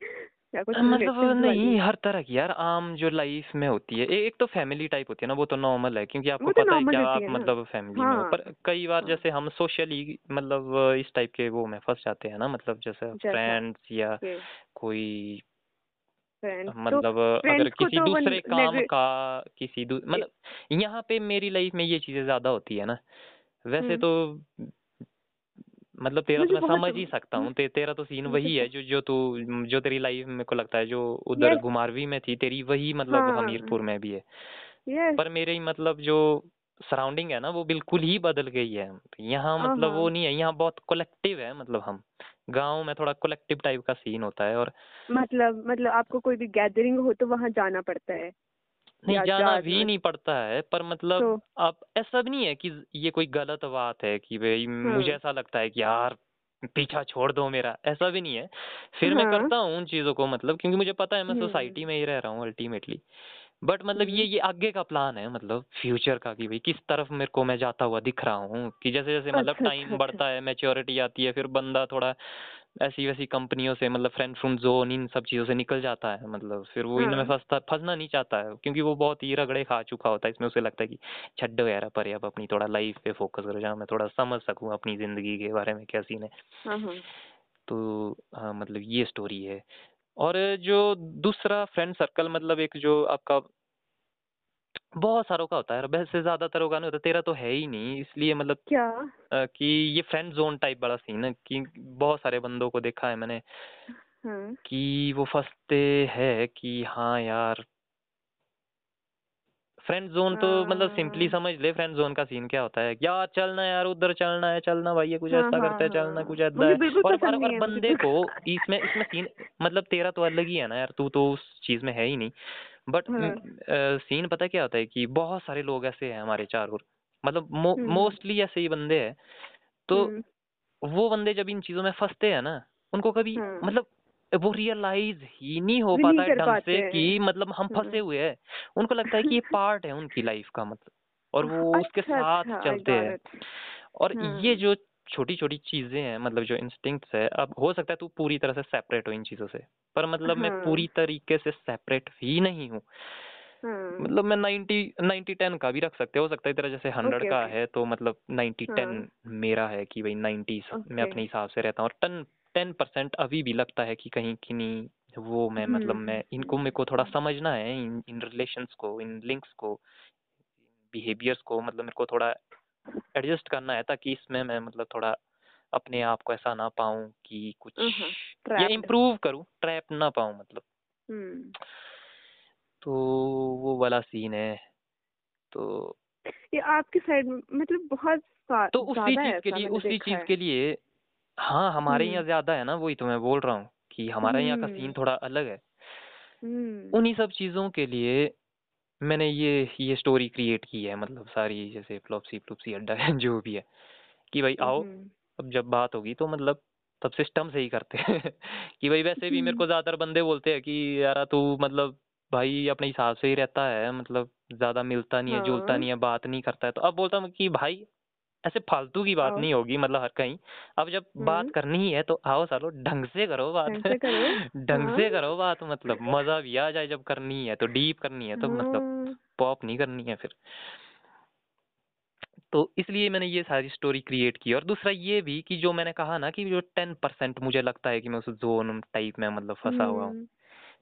Speaker 1: या कुछ
Speaker 2: मतलब नहीं हर तरह की। यार आम जो लाइफ में होती है एक तो फैमिली टाइप होती है ना वो तो नॉर्मल है क्योंकि आपको
Speaker 1: तो
Speaker 2: पता है क्या आप मतलब फैमिली हाँ,
Speaker 1: में।
Speaker 2: पर कई बार
Speaker 1: हाँ।
Speaker 2: जैसे हम सोशली मतलब इस टाइप के वो में फंस जाते हैं ना मतलब जैसे फ्रेंड्स या कोई
Speaker 1: friends. तो
Speaker 2: मतलब अगर किसी
Speaker 1: तो
Speaker 2: दूसरे काम का किसी दू, मतलब यहाँ पे मेरी लाइफ में ये चीज़ें ज़्यादा होती है ना वैसे
Speaker 1: हम्म।
Speaker 2: तो मतलब तेरा तो मैं समझ ही सकता हूँ ते, तेरा तो सीन वही है जो जो तू जो तेरी लाइफ में को लगता है जो उधर. घुमारवी में थी तेरी वही मतलब
Speaker 1: हाँ।
Speaker 2: हमीरपुर में भी है पर मेरे मतलब जो सराउंडिंग है ना वो बिल्कुल ही बदल गई है यहाँ
Speaker 1: हाँ,
Speaker 2: मतलब वो
Speaker 1: हाँ।
Speaker 2: नहीं है यहाँ बहुत कलेक्टिव है मतलब हम गाँव में थोड़ा कलेक्टिव टाइप का सीन होता है और
Speaker 1: मतलब मतलब आपको कोई भी गैदरिंग हो तो वहाँ जाना पड़ता है
Speaker 2: नहीं जाना भी नहीं पड़ता है पर मतलब
Speaker 1: तो-
Speaker 2: आप ऐसा भी नहीं है कि ये कोई गलत बात है कि भाई मुझे
Speaker 1: हाँ।
Speaker 2: ऐसा लगता है कि यार पीछा छोड़ दो मेरा ऐसा भी नहीं है फिर
Speaker 1: हाँ, मैं।
Speaker 2: करता हूँ उन चीज़ों को मतलब क्योंकि मुझे पता है मैं
Speaker 1: हम्म।
Speaker 2: सोसाइटी में ही रह रहा हूँ अल्टीमेटली बट मतलब ये
Speaker 1: हम्म।
Speaker 2: ये आगे का प्लान है मतलब फ्यूचर का कि भाई किस तरफ़ मेरे को मैं जाता हुआ दिख रहा हूँ कि जैसे जैसे मतलब
Speaker 1: अच्छा,
Speaker 2: टाइम
Speaker 1: अच्छा,
Speaker 2: बढ़ता है मेच्योरिटी आती है फिर बंदा थोड़ा ऐसी वैसी कंपनियों से मतलब फ्रेंड फ्रेंड जोन इन सब चीज़ों से निकल जाता है मतलब फिर वो इनमें
Speaker 1: हाँ।
Speaker 2: फंसता फंसना नहीं चाहता है क्योंकि वो बहुत ही रगड़े खा चुका होता है इसमें उसे लगता है कि छड्डो वगैरह पर अब अपनी थोड़ा लाइफ पे फोकस करो जहाँ मैं थोड़ा समझ सकूँ अपनी ज़िंदगी के बारे में क्या सीन है।
Speaker 1: हाँ हाँ।
Speaker 2: तो हाँ मतलब ये स्टोरी है। और जो दूसरा फ्रेंड सर्कल मतलब एक जो आपका बहुत सारों का होता है वैसे ज़्यादातर होगा नहीं होता तेरा तो है ही नहीं इसलिए मतलब
Speaker 1: क्या?
Speaker 2: आ, कि ये फ्रेंड जोन टाइप बड़ा सीन है कि बहुत सारे बंदों को देखा है मैंने
Speaker 1: हाँ।
Speaker 2: कि वो फंसते हैं कि हाँ यार फ्रेंड जोन तो मतलब सिंपली
Speaker 1: हाँ।
Speaker 2: समझ ले फ्रेंड जोन का सीन क्या होता है। यार चलना यार उधर चलना है चलना भाई ये कुछ
Speaker 1: हाँ
Speaker 2: ऐसा
Speaker 1: हाँ
Speaker 2: करता है चलना
Speaker 1: हाँ
Speaker 2: कुछ ऐसा है। और और,
Speaker 1: पसंद
Speaker 2: और
Speaker 1: नहीं है मुझे
Speaker 2: बंदे को इसमें इसमें सीन मतलब तेरा तो अलग ही है ना यार तू तो उस चीज़ में है ही नहीं। बट सीन पता क्या होता है कि बहुत सारे लोग ऐसे हैं हमारे चार ओर मतलब
Speaker 1: हम्म।
Speaker 2: मोस्टली ऐसे ही बंदे हैं। तो
Speaker 1: हम्म।
Speaker 2: वो बंदे जब इन चीज़ों में फंसते हैं ना उनको कभी मतलब वो रियलाइज़ ही नहीं हो पाता है ढंग से कि मतलब हम फंसे
Speaker 1: हाँ
Speaker 2: हुए हैं। उनको लगता है कि ये पार्ट है उनकी लाइफ का मतलब और वो
Speaker 1: अच्छा, उसके
Speaker 2: साथ
Speaker 1: अच्छा
Speaker 2: चलते हैं। और
Speaker 1: हाँ
Speaker 2: ये जो छोटी छोटी चीज़ें हैं मतलब जो इंस्टिंक्ट्स है अब हो सकता है तू पूरी तरह से सेपरेट हो इन चीज़ों से पर मतलब मैं
Speaker 1: हाँ।
Speaker 2: पूरी तरीके से सेपरेट ही नहीं हूँ।
Speaker 1: हाँ
Speaker 2: मतलब मैं नाइन्टी नाइन्टी टेन का भी रख सकते हो सकता है तेरा जैसे हंड्रेड
Speaker 1: ओके
Speaker 2: का
Speaker 1: ओके।
Speaker 2: है तो मतलब नाइन्टी टेन
Speaker 1: हाँ।
Speaker 2: मेरा है कि भाई नाइन्टी okay.
Speaker 1: मैं
Speaker 2: अपने हिसाब से रहता हूँ और टेन टेन परसेंट अभी भी लगता है कि कहीं कि नहीं वो मैं मतलब
Speaker 1: हम्म।
Speaker 2: मैं इनको मेरे को थोड़ा
Speaker 1: हम्म
Speaker 2: समझना है इन इन रिलेशंस को इन लिंक्स को बिहेवियर्स को मतलब मेरे को थोड़ा एडजस्ट करना है ताकि इसमें मैं मतलब थोड़ा अपने आप को ऐसा ना पाऊँ कि कुछ
Speaker 1: हाँ
Speaker 2: या इम्प्रूव करूँ ट्रैप ना पाऊँ मतलब।
Speaker 1: हम्म।
Speaker 2: तो वो वाला सीन है तो
Speaker 1: ये आपकी साइड मतलब बहुत
Speaker 2: तो उसी चीज़ के लिए उसी चीज़ के लिए हाँ हमारे यहाँ ज़्यादा है ना वही तो मैं बोल रहा हूँ कि हमारे यहाँ का सीन थोड़ा अलग है। उन्हीं सब चीज़ों के लिए मैंने ये ये स्टोरी क्रिएट की है मतलब सारी जैसे फ्लॉपसी फ्लूपसी अड्डा है जो भी है कि भाई आओ अब जब बात होगी तो मतलब तब सिस्टम से ही करते हैं। कि भाई वैसे भी मेरे को ज़्यादातर बंदे बोलते हैं कि यार तू मतलब भाई अपने हिसाब से ही रहता है मतलब ज़्यादा मिलता नहीं है जुलता
Speaker 1: हाँ
Speaker 2: नहीं है बात नहीं करता है। तो अब बोलता हूँ कि भाई ऐसे फालतू की बात नहीं होगी मतलब हर कहीं। अब जब बात
Speaker 1: हम्म।
Speaker 2: करनी ही है तो आओ सालो ढंग से करो बात।
Speaker 1: ढंग से करो। हाँ।
Speaker 2: बात मतलब मज़ा भी आ जाए जब करनी है तो डीप करनी है तो मतलब
Speaker 1: हाँ।
Speaker 2: पॉप नहीं करनी है फिर। तो इसलिए मैंने ये सारी स्टोरी क्रिएट की और दूसरा ये भी कि जो मैंने कहा ना कि जो टेन परसेंट मुझे लगता है कि मैं उस जोन टाइप में मतलब फंसा हुआ हूँ।
Speaker 1: हम्म।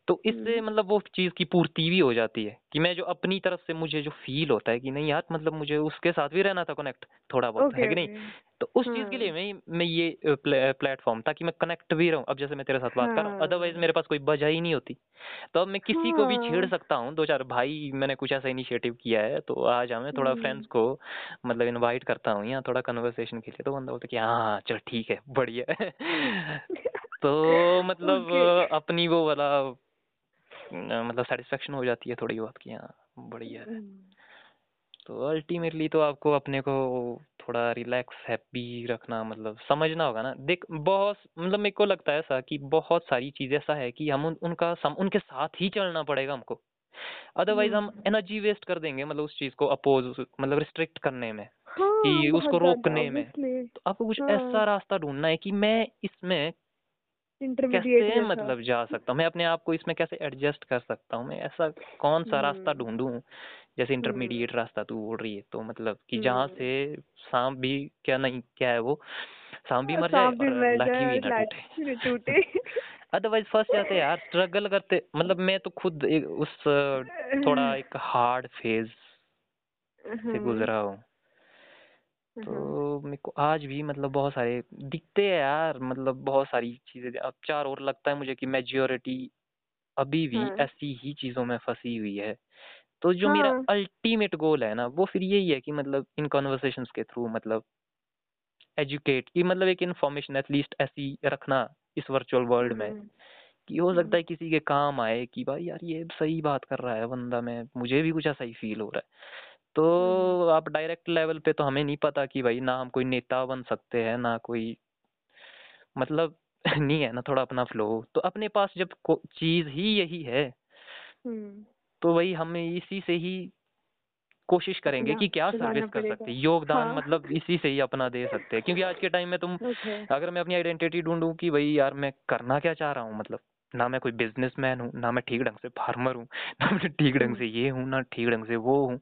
Speaker 2: तो इससे
Speaker 1: हम्म।
Speaker 2: मतलब वो चीज़ की पूर्ति भी हो जाती है कि मैं जो अपनी तरफ़ से मुझे जो फील होता है कि नहीं यार मतलब मुझे उसके साथ भी रहना था कनेक्ट थोड़ा बहुत है कि नहीं? तो उस चीज़ के लिए
Speaker 1: हाँ
Speaker 2: मैं मैं ये प्लेटफॉर्म ताकि मैं कनेक्ट भी रहूँ। अब जैसे मैं तेरे साथ बात कर रहा हूँ अदरवाइज़
Speaker 1: हाँ।
Speaker 2: मेरे पास कोई वजह ही नहीं होती। तो अब मैं किसी को भी छेड़
Speaker 1: हाँ।
Speaker 2: सकता हूँ। दो चार भाई मैंने कुछ ऐसा इनिशिएटिव किया है तो आ जा मैं थोड़ा फ्रेंड्स
Speaker 1: हम्म।
Speaker 2: को मतलब इन्वाइट करता हूँ यहाँ थोड़ा कन्वर्सेशन के लिए तो बंदा बोलता कि हाँ हाँ चल ठीक है बढ़िया। तो मतलब अपनी वो वाला मतलब सेटिस्फेक्शन हो जाती है थोड़ी बहुत कि हाँ बढ़िया है।
Speaker 1: हम्म।
Speaker 2: तो अल्टीमेटली तो आपको अपने को थोड़ा रिलैक्स हैप्पी रखना मतलब समझना होगा ना। देख बहुत मतलब मेरे को लगता है ऐसा कि बहुत सारी चीज़ें ऐसा है कि हम उन, उनका सम, उनके साथ ही चलना पड़ेगा हमको। अदरवाइज़ हम
Speaker 1: हम्म
Speaker 2: एनर्जी वेस्ट कर देंगे मतलब उस चीज़ को अपोज मतलब रिस्ट्रिक्ट करने में
Speaker 1: हाँ
Speaker 2: कि उसको रोकने में। तो आपको कुछ
Speaker 1: हाँ।
Speaker 2: ऐसा रास्ता ढूंढना है कि मैं इसमें कैसे मतलब जा सकता हूँ? मैं अपने आप को इसमें कैसे एडजस्ट कर सकता हूँ? मैं ऐसा कौन सा रास्ता
Speaker 1: हम्म।
Speaker 2: ढूंढूं? जैसे
Speaker 1: हम्म।
Speaker 2: इंटरमीडिएट रास्ता तू बोल रही है तो मतलब कि जहाँ
Speaker 1: हम्म।
Speaker 2: से सांप भी क्या नहीं क्या है वो? सांप भी मर जाए और लाठी भी ना टूटे। अदरवाइज़ फ़र्स्ट जाते यार स्ट्रगल करते। मतलब मैं तो खुद एक उस थोड़ा एक हार्ड फ़ेज़ से
Speaker 1: हाँ
Speaker 2: गुजरा हूँ
Speaker 1: हाँ।
Speaker 2: तो मेरे को आज भी मतलब बहुत सारे दिखते हैं यार मतलब बहुत सारी चीज़ें अब चार और लगता है मुझे कि मेजोरिटी अभी भी
Speaker 1: हाँ।
Speaker 2: ऐसी ही चीज़ों में फंसी हुई है। तो जो
Speaker 1: हाँ।
Speaker 2: मेरा अल्टीमेट गोल है ना वो फिर यही है कि मतलब इन कॉन्वर्सेशन के थ्रू मतलब एजुकेट की मतलब एक इन्फॉर्मेशन एटलीस्ट ऐसी रखना इस वर्चुअल वर्ल्ड में
Speaker 1: हम्म।
Speaker 2: कि हो सकता
Speaker 1: हम्म।
Speaker 2: है किसी के काम आए कि भाई यार ये सही बात कर रहा है बंदा मैं मुझे भी कुछ ऐसा ही फील हो रहा है।
Speaker 1: हम्म
Speaker 2: तो आप डायरेक्ट लेवल पे तो हमें नहीं पता कि भाई ना हम कोई नेता बन सकते हैं ना कोई मतलब नहीं है ना थोड़ा अपना फ्लो तो अपने पास जब चीज़ ही यही है
Speaker 1: हम्म।
Speaker 2: तो वही हम इसी से ही कोशिश करेंगे कि क्या सर्विस कर सकते हैं योगदान
Speaker 1: हाँ।
Speaker 2: मतलब इसी से ही अपना दे सकते हैं। क्योंकि आज के टाइम में तुम अगर मैं अपनी आइडेंटिटी ढूंढूं कि भाई यार मैं करना क्या चाह रहा हूँ मतलब ना मैं कोई बिजनेसमैन हूँ ना मैं ठीक ढंग से फार्मर हूँ ना मैं ठीक ढंग से ये हूँ ना ठीक ढंग से वो हूँ।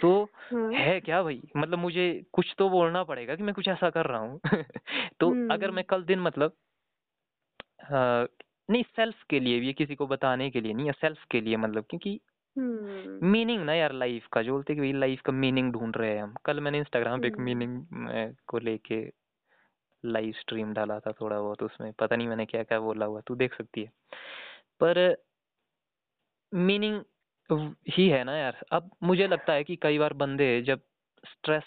Speaker 2: तो
Speaker 1: हाँ
Speaker 2: है क्या भाई? मतलब मुझे कुछ तो बोलना पड़ेगा कि मैं कुछ ऐसा कर रहा हूँ। तो अगर
Speaker 1: हम्म।
Speaker 2: मैं कल दिन मतलब अ, नहीं सेल्फ के लिए भी किसी को बताने के लिए नहीं या सेल्फ के लिए मतलब क्योंकि
Speaker 1: हम्म।
Speaker 2: मीनिंग ना यार लाइफ का जो बोलते कि लाइफ का मीनिंग ढूंढ रहे हैं हम। कल मैंने इंस्टाग्राम पे एक
Speaker 1: हम्म।
Speaker 2: मीनिंग को लेके लाइव स्ट्रीम डाला था थोड़ा बहुत उसमें। पता नहीं मैंने क्या क्या बोला हुआ तू देख सकती है। पर मीनिंग ही है ना यार। अब मुझे लगता है कि कई बार बंदे जब स्ट्रेस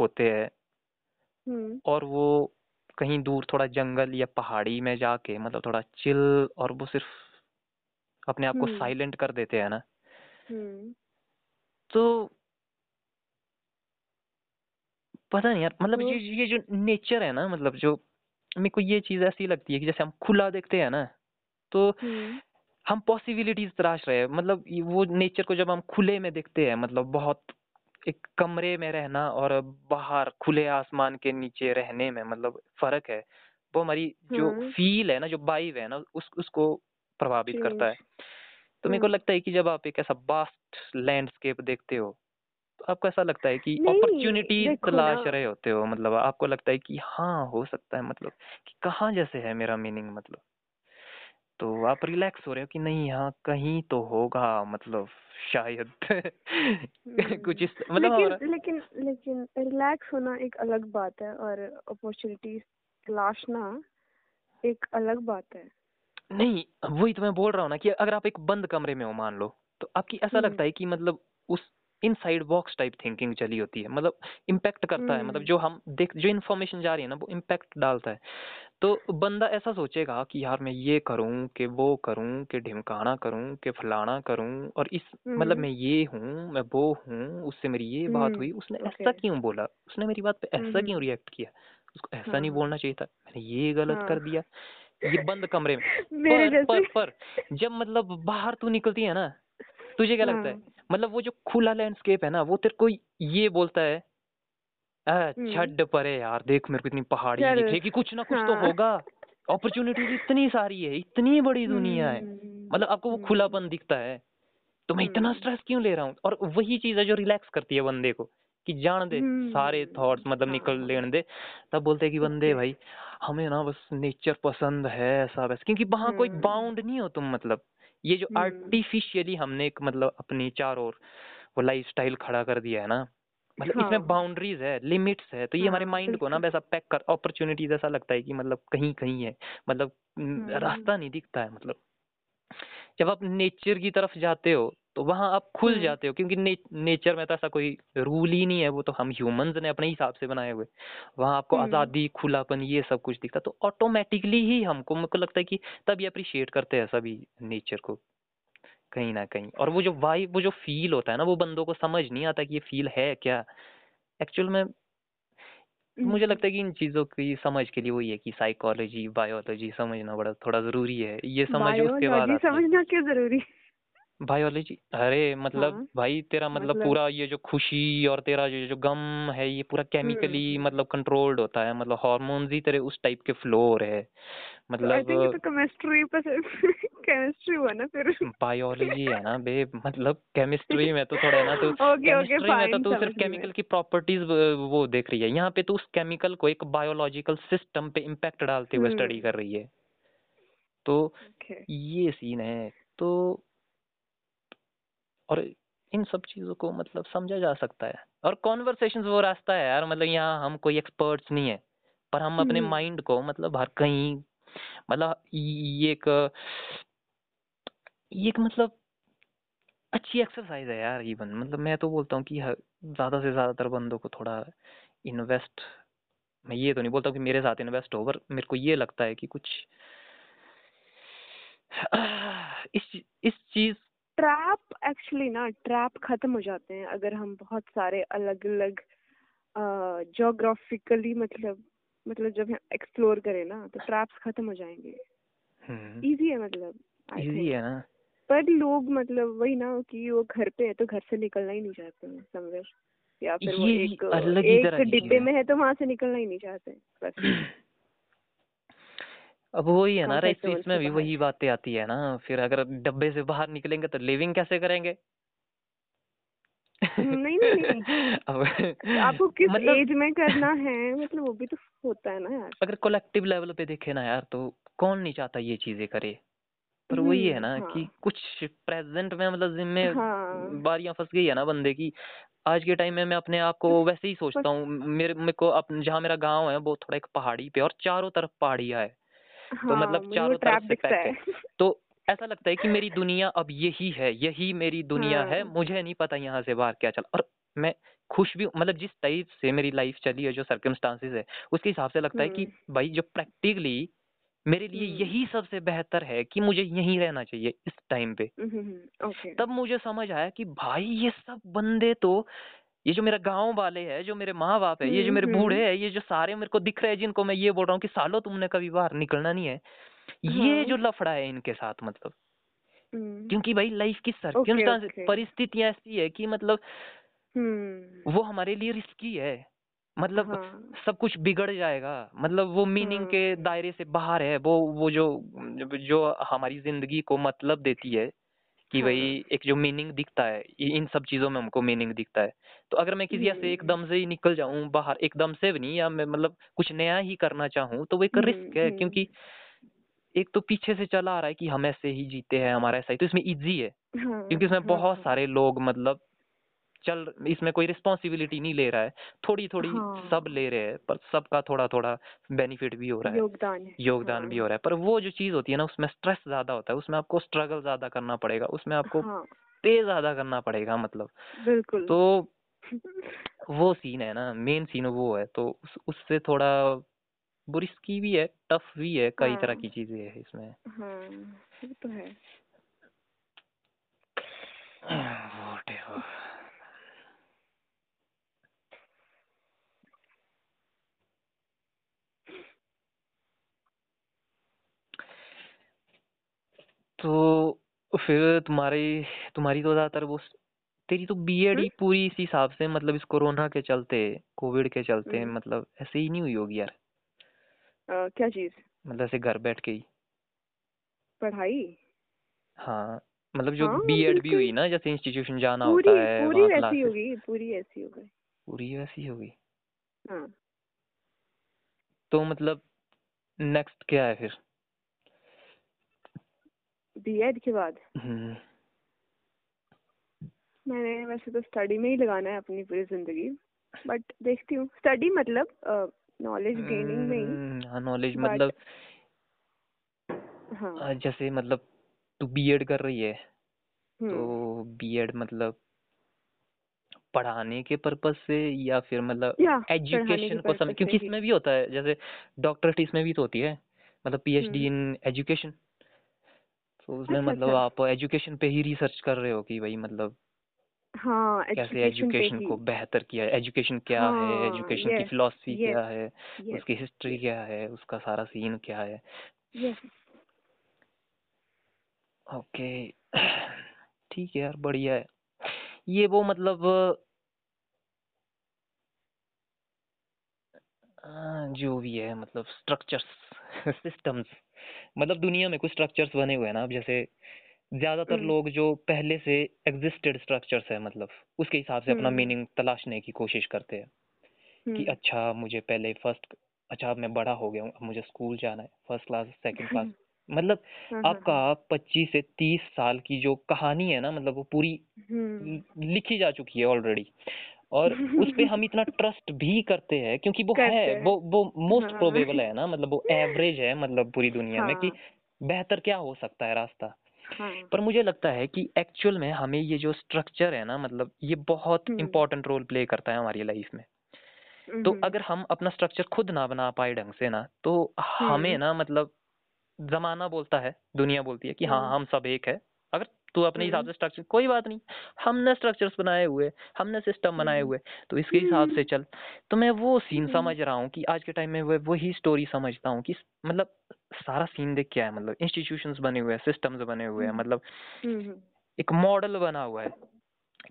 Speaker 2: होते हैं
Speaker 1: हम्म।
Speaker 2: और वो कहीं दूर थोड़ा जंगल या पहाड़ी में जाके मतलब थोड़ा चिल और वो सिर्फ़ अपने आप को
Speaker 1: हम्म।
Speaker 2: साइलेंट कर देते हैं ना।
Speaker 1: हम्म।
Speaker 2: तो पता नहीं यार मतलब
Speaker 1: तो-
Speaker 2: ये ये जो नेचर है ना मतलब जो मेरे को ये चीज़ ऐसी लगती है कि जैसे हम खुला देखते हैं ना तो
Speaker 1: हम्म
Speaker 2: हम पॉसिबिलिटीज तराश रहे हैं मतलब वो नेचर को जब हम खुले में देखते हैं मतलब बहुत एक कमरे में रहना और बाहर खुले आसमान के नीचे रहने में मतलब फ़र्क है वो हमारी जो। फील है ना जो वाइब है ना उस उसको प्रभावित करता है तो मेरे को
Speaker 1: हम्म।
Speaker 2: लगता है कि जब आप एक ऐसा बास्ट लैंडस्केप देखते हो आपको ऐसा लगता है कि अपॉर्चुनिटी तलाश रहे होते हो? मतलब आपको लगता है कि हाँ हो सकता है मतलब कि कहाँ जैसे है मेरा मीनिंग मतलब? तो आप रिलैक्स हो रहे हो कि नहीं यहाँ कहीं तो होगा मतलब शायद कुछ इस मतलब
Speaker 1: लेकिन लेकिन लेकिन रिलैक्स होना एक अलग बात है और अपॉर्चुनिटी तलाशना एक अलग बात है।
Speaker 2: नहीं वही तो मैं बोल रहा हूँ ना कि अगर आप एक बंद कमरे में हो मान लो तो आपकी ऐसा
Speaker 1: हम्म।
Speaker 2: लगता है कि मतलब उस इनसाइड बॉक्स टाइप थिंकिंग चली होती है मतलब इम्पैक्ट करता है मतलब
Speaker 1: हम्म।
Speaker 2: जो हम देख जो इन्फॉर्मेशन जा रही है ना वो इम्पैक्ट डालता है तो बंदा ऐसा सोचेगा कि यार मैं ये करूँ कि वो करूँ कि ढिमकाना करूँ कि फलाना करूँ और इस मतलब
Speaker 1: हम्म।
Speaker 2: मैं ये हूँ मैं वो हूँ उससे मेरी ये बात
Speaker 1: हम्म,
Speaker 2: हुई उसने ऐसा क्यों बोला उसने मेरी बात पे ऐसा क्यों। रिएक्ट किया उसको ऐसा
Speaker 1: हाँ,
Speaker 2: नहीं। बोलना चाहिए था मैंने ये गलत
Speaker 1: हाँ।
Speaker 2: कर दिया ये बंद कमरे में पर पर पर जब मतलब बाहर तू निकलती है ना तुझे क्या लगता है
Speaker 1: हाँ।
Speaker 2: मतलब वो जो खुला लैंडस्केप है ना वो तेरे को ये बोलता है "आ,
Speaker 1: हम्म।
Speaker 2: परे यार देख मेरे को इतनी पहाड़ी
Speaker 1: चल,
Speaker 2: दिख रही है कुछ ना कुछ तो
Speaker 1: हाँ।
Speaker 2: होगा। अपॉर्चुनिटीज़ इतनी सारी है इतनी बड़ी दुनिया है।
Speaker 1: हम्म,
Speaker 2: मतलब आपको वो
Speaker 1: हम्म,
Speaker 2: खुलापन दिखता है। तो मैं इतना
Speaker 1: हम्म।
Speaker 2: स्ट्रेस क्यों ले रहा हूँ? और वही चीज़ है जो रिलैक्स करती है बंदे को कि जान दे
Speaker 1: हम्म,
Speaker 2: सारे थॉट्स मतलब निकल
Speaker 1: हाँ।
Speaker 2: लेने दे। तब बोलते हैं कि बंदे भाई हमें ना बस नेचर पसंद है ऐसा वैसा क्योंकि वहाँ कोई
Speaker 1: हम्म।
Speaker 2: बाउंड नहीं हो तुम मतलब। ये जो
Speaker 1: हम्म।
Speaker 2: आर्टिफिशियली हमने एक मतलब अपनी चार ओर वो लाइफ स्टाइल खड़ा कर दिया है ना मतलब
Speaker 1: हाँ।
Speaker 2: इसमें बाउंड्रीज है लिमिट्स है तो ये
Speaker 1: हाँ, हमारे
Speaker 2: माइंड को ना वैसा पैक कर अपॉर्चुनिटीज़ ऐसा लगता है कि मतलब कहीं कहीं है मतलब
Speaker 1: हम्म।
Speaker 2: रास्ता नहीं दिखता है मतलब जब आप नेचर की तरफ़ जाते हो तो वहाँ आप खुल
Speaker 1: हम्म।
Speaker 2: जाते हो क्योंकि ने, नेचर में तो ऐसा कोई रूल ही नहीं है वो तो हम ह्यूमंस ने अपने हिसाब से बनाए हुए वहाँ आपको
Speaker 1: हम्म।
Speaker 2: आज़ादी खुलापन ये सब कुछ दिखता तो ऑटोमेटिकली ही हमको मेरे को लगता है कि तभी अप्रिशिएट करते हैं सभी नेचर को कहीं ना कहीं और वो जो वाई वो जो फील होता है ना वो बंदों को समझ नहीं आता कि ये फील है क्या एक्चुअल में मुझे लगता है कि इन चीज़ों की समझ के लिए वही है कि साइकोलॉजी बायोलॉजी समझना बड़ा थोड़ा ज़रूरी है ये समझ उसके बाद
Speaker 1: समझना क्यों ज़रूरी है?
Speaker 2: बायोलॉजी अरे मतलब
Speaker 1: हाँ,
Speaker 2: भाई तेरा मतलब,
Speaker 1: मतलब-
Speaker 2: पूरा ये जो खुशी और तेरा ये जो गम है ये पूरा केमिकली
Speaker 1: हम्म।
Speaker 2: मतलब कंट्रोल्ड होता है मतलब हार्मोन्स ही तेरे उस टाइप के फ्लो हो रहे हैं
Speaker 1: आई तो
Speaker 2: मतलब
Speaker 1: केमिस्ट्री केमिस्ट्री हुआ ना फिर।
Speaker 2: बायोलॉजी है ना बे मतलब केमिस्ट्री में तो थोड़ा ना तो केमिस्ट्री में तो तू सिर्फ़ केमिकल की प्रॉपर्टीज़ वो देख रही है। यहाँ पे तो उस केमिकल को एक बायोलॉजिकल सिस्टम पे इम्पैक्ट डालते हुए स्टडी
Speaker 1: हम्म।
Speaker 2: कर रही है। तो ये सीन है। तो और इन सब चीज़ों को मतलब समझा जा सकता है और कॉन्वर्सेशन वो रास्ता है यार मतलब यहाँ हम कोई एक्सपर्ट्स नहीं है पर हम अपने
Speaker 1: हम्म।
Speaker 2: माइंड को मतलब हर कहीं मतलब ये एक ये एक मतलब अच्छी एक्सरसाइज है यार इवन मतलब मैं तो बोलता हूँ कि ज़्यादा से ज़्यादातर बंदों को थोड़ा इन्वेस्ट मैं ये तो नहीं बोलता हूँ कि मेरे साथ इन्वेस्ट हो पर मेरे को ये लगता है कि कुछ इस इस चीज़
Speaker 1: ट्रैप एक्चुअली ना ट्रैप खत्म हो जाते हैं अगर हम बहुत सारे अलग अलग जोग्राफिकली मतलब मतलब जब हम एक्सप्लोर करें ना तो ट्रैप्स खत्म हो जाएँगे।
Speaker 2: हम्म।
Speaker 1: इजी है मतलब
Speaker 2: इजी है ना।
Speaker 1: पर लोग मतलब वही ना कि वो घर पे है तो घर से निकलना ही नहीं चाहते हैं समवेयर या फिर वो एक एक डिब्बे में है तो वहाँ से निकलना ही नहीं चाहते बस।
Speaker 2: अब वही है ना राइट
Speaker 1: जोन
Speaker 2: इसमें भी वही बातें आती है ना फिर अगर डब्बे से बाहर निकलेंगे तो लिविंग कैसे करेंगे?
Speaker 1: नहीं नहीं नहीं।
Speaker 2: अब
Speaker 1: आपको किस
Speaker 2: मतलब
Speaker 1: एज में करना है? मतलब वो भी तो होता है ना यार।
Speaker 2: अगर कलेक्टिव लेवल पे देखे ना यार तो कौन नहीं चाहता ये चीज़ें करे? पर वही है
Speaker 1: हम्म
Speaker 2: ना कि
Speaker 1: हाँ।
Speaker 2: कुछ प्रेजेंट में मतलब जिम्मे
Speaker 1: हाँ।
Speaker 2: बारियाँ फंस गई है ना बंदे की आज के टाइम में मैं अपने आप को वैसे ही सोचता हूँ मेरे मेरे को जहाँ मेरा गाँव है वो थोड़ा एक पहाड़ी पे और चारों तरफ़ पहाड़ियाँ है। तो
Speaker 1: हाँ
Speaker 2: मतलब चारों तरफ़ से पैक है। तो ऐसा लगता है कि मेरी दुनिया अब यही है यही मेरी दुनिया है
Speaker 1: हाँ।
Speaker 2: मुझे नहीं पता यहाँ से बाहर क्या चल और मैं खुश भी मतलब जिस टाइप से मेरी लाइफ चली है जो सर्कमस्टांसेस है उसके हिसाब से लगता है कि
Speaker 1: हम्म।
Speaker 2: भाई जो प्रैक्टिकली मेरे लिए
Speaker 1: हम्म।
Speaker 2: यही सबसे बेहतर है कि मुझे यहीं रहना चाहिए इस टाइम पे।
Speaker 1: हम्म
Speaker 2: तब मुझे समझ आया कि भाई ये सब बंदे तो ये जो मेरा गाँव वाले है जो मेरे माँ बाप है ये जो
Speaker 1: हम्म
Speaker 2: मेरे
Speaker 1: हम्म
Speaker 2: बूढ़े है ये जो सारे मेरे को दिख रहे हैं जिनको मैं ये बोल रहा हूँ कि सालों तुमने कभी बाहर निकलना नहीं है ये
Speaker 1: हाँ।
Speaker 2: जो लफड़ा है इनके साथ मतलब।
Speaker 1: हम्म।
Speaker 2: क्योंकि भाई लाइफ की
Speaker 1: ओके
Speaker 2: परिस्थितियाँ ऐसी है कि मतलब
Speaker 1: हम्म।
Speaker 2: वो हमारे लिए रिस्की है। मतलब
Speaker 1: हाँ।
Speaker 2: सब कुछ बिगड़ जाएगा। मतलब वो मीनिंग के
Speaker 1: हाँ।
Speaker 2: दायरे से बाहर है वो वो जो जो हमारी ज़िंदगी को मतलब देती है। कि भाई
Speaker 1: हाँ
Speaker 2: एक जो मीनिंग दिखता है इन सब चीज़ों में हमको मीनिंग दिखता है। तो अगर मैं किसी ऐसे
Speaker 1: हम्म।
Speaker 2: एकदम से ही निकल जाऊँ बाहर एकदम से भी नहीं या मैं मतलब कुछ नया ही करना चाहूँ तो वो एक रिस्क
Speaker 1: हम्म
Speaker 2: है
Speaker 1: हम्म।
Speaker 2: क्योंकि एक तो पीछे से चला आ रहा है कि हम ऐसे ही जीते हैं हमारा ऐसा ही तो इसमें इजी है।
Speaker 1: हाँ
Speaker 2: क्योंकि इसमें बहुत
Speaker 1: हाँ।
Speaker 2: सारे लोग मतलब चल इसमें कोई रिस्पॉन्सिबिलिटी नहीं ले रहा है। थोड़ी थोड़ी हाँ। सब
Speaker 1: हाँ
Speaker 2: ले रहे हैं पर सबका थोड़ा थोड़ा बेनिफिट भी हो रहा है।
Speaker 1: योगदान है
Speaker 2: योगदान भी हो
Speaker 1: हाँ
Speaker 2: रहा है। पर वो जो चीज़ होती है ना उसमें स्ट्रेस ज़्यादा होता है। उसमें आपको स्ट्रगल ज़्यादा करना पड़ेगा। उसमें आपको
Speaker 1: हाँ।
Speaker 2: पे ज़्यादा करना पड़ेगा मतलब।
Speaker 1: बिल्कुल।
Speaker 2: तो वो सीन है ना मेन सीन वो है। तो उस, उससे थोड़ा बुरिस्की भी है टफ भी है कई तरह
Speaker 1: हाँ।
Speaker 2: की चीज़ें है इसमें।
Speaker 1: हाँ वो तो है।
Speaker 2: तो फिर तुम्हारी तुम्हारी तो ज़्यादातर वो तेरी तो बीएड
Speaker 1: हम्म।
Speaker 2: ही पूरी इस हिसाब से मतलब इस कोरोना के चलते कोविड के चलते
Speaker 1: हम्म।
Speaker 2: मतलब ऐसे ही नहीं हुई होगी यार।
Speaker 1: अ, क्या चीज़?
Speaker 2: मतलब ऐसे घर बैठ के ही।
Speaker 1: पढ़ाई?
Speaker 2: हाँ मतलब जो
Speaker 1: हाँ
Speaker 2: बीएड भी
Speaker 1: बिल्कुल।
Speaker 2: हुई ना जैसे इंस्टीट्यूशन जाना होता
Speaker 1: पूरी
Speaker 2: है
Speaker 1: पूरी
Speaker 2: वहाँ
Speaker 1: वैसी
Speaker 2: क्लासेस
Speaker 1: होगी पूरी ऐसी हो गई।
Speaker 2: पूरी वैसी होगी।
Speaker 1: हाँ।
Speaker 2: तो मतलब नेक्स्ट क्या है फिर?
Speaker 1: बीएड के बाद।
Speaker 2: हम्म।
Speaker 1: मैंने वैसे तो स्टडी में ही लगाना है अपनी पूरी ज़िंदगी बट देखती हूँ। स्टडी मतलब नॉलेज गेनिंग में ही।
Speaker 2: हम्म, हाँ नॉलेज मतलब
Speaker 1: हाँ।
Speaker 2: जैसे मतलब तू बीएड कर रही है
Speaker 1: हम्म।
Speaker 2: तो बीएड मतलब पढ़ाने के पर्पज से या फिर मतलब एजुकेशन को समझ क्योंकि इसमें भी होता है जैसे डॉक्टरेट इसमें भी तो होती है मतलब पीएचडी
Speaker 1: हम्म।
Speaker 2: इन एजुकेशन तो उसमें
Speaker 1: अच्छा
Speaker 2: मतलब
Speaker 1: अच्छा।
Speaker 2: आप एजुकेशन पे ही रिसर्च कर रहे हो कि भाई मतलब
Speaker 1: हाँ
Speaker 2: कैसे
Speaker 1: एजुकेशन ही।
Speaker 2: को बेहतर किया है? एजुकेशन क्या हाँ,
Speaker 1: है हाँ
Speaker 2: एजुकेशन की फिलॉसफी क्या है? उसकी हिस्ट्री क्या है? उसका सारा सीन क्या है? ओके ठीक है यार बढ़िया है। ये वो मतलब जो भी है मतलब स्ट्रक्चर्स सिस्टम्स मतलब दुनिया में कुछ स्ट्रक्चर्स बने हुए हैं ना अब जैसे ज़्यादातर
Speaker 1: हम्म।
Speaker 2: लोग जो पहले से एग्जिस्टेड स्ट्रक्चर्स है मतलब उसके हिसाब से अपना
Speaker 1: हम्म।
Speaker 2: मीनिंग तलाशने की कोशिश करते हैं कि
Speaker 1: हम्म।
Speaker 2: अच्छा मुझे पहले फ़र्स्ट अच्छा अब मैं बड़ा हो गया हूँ अब मुझे स्कूल जाना है फ़र्स्ट क्लास सेकंड क्लास मतलब
Speaker 1: हाँ हाँ
Speaker 2: आपका
Speaker 1: हाँ।
Speaker 2: पच्चीस से तीस साल की जो कहानी है ना मतलब वो पूरी
Speaker 1: हम्म।
Speaker 2: लिखी जा चुकी है ऑलरेडी और उस पे हम इतना ट्रस्ट भी करते हैं क्योंकि वो है वो वो मोस्ट
Speaker 1: हाँ।
Speaker 2: प्रोबेबल है ना मतलब वो एवरेज है मतलब पूरी दुनिया में कि
Speaker 1: हाँ।
Speaker 2: बेहतर क्या हो सकता है रास्ता।
Speaker 1: हाँ।
Speaker 2: पर मुझे लगता है कि एक्चुअल में हमें ये जो स्ट्रक्चर है ना मतलब ये बहुत
Speaker 1: हम्म।
Speaker 2: इंपॉर्टेंट रोल प्ले करता है हमारी लाइफ में। तो
Speaker 1: हम्म।
Speaker 2: अगर हम अपना स्ट्रक्चर खुद ना बना पाए ढंग से ना तो हमें
Speaker 1: हम्म।
Speaker 2: ना मतलब जमाना बोलता है दुनिया बोलती है कि हाँ
Speaker 1: हम्म।
Speaker 2: हम सब एक है। अगर तू अपने हिसाब
Speaker 1: हम्म।
Speaker 2: से स्ट्रक्चर कोई बात नहीं। हमने स्ट्रक्चर्स बनाए हुए हमने सिस्टम बनाए
Speaker 1: हम्म
Speaker 2: हुए तो इसके हिसाब से चल। तो मैं वो सीन
Speaker 1: हम्म।
Speaker 2: समझ रहा हूँ कि आज के टाइम में वो वही स्टोरी समझता हूँ कि मतलब सारा सीन देख क्या है मतलब इंस्टीट्यूशंस बने हुए हैं सिस्टम्स बने हुए हैं
Speaker 1: हम्म।
Speaker 2: मतलब
Speaker 1: हम्म। हम्म
Speaker 2: एक मॉडल बना हुआ है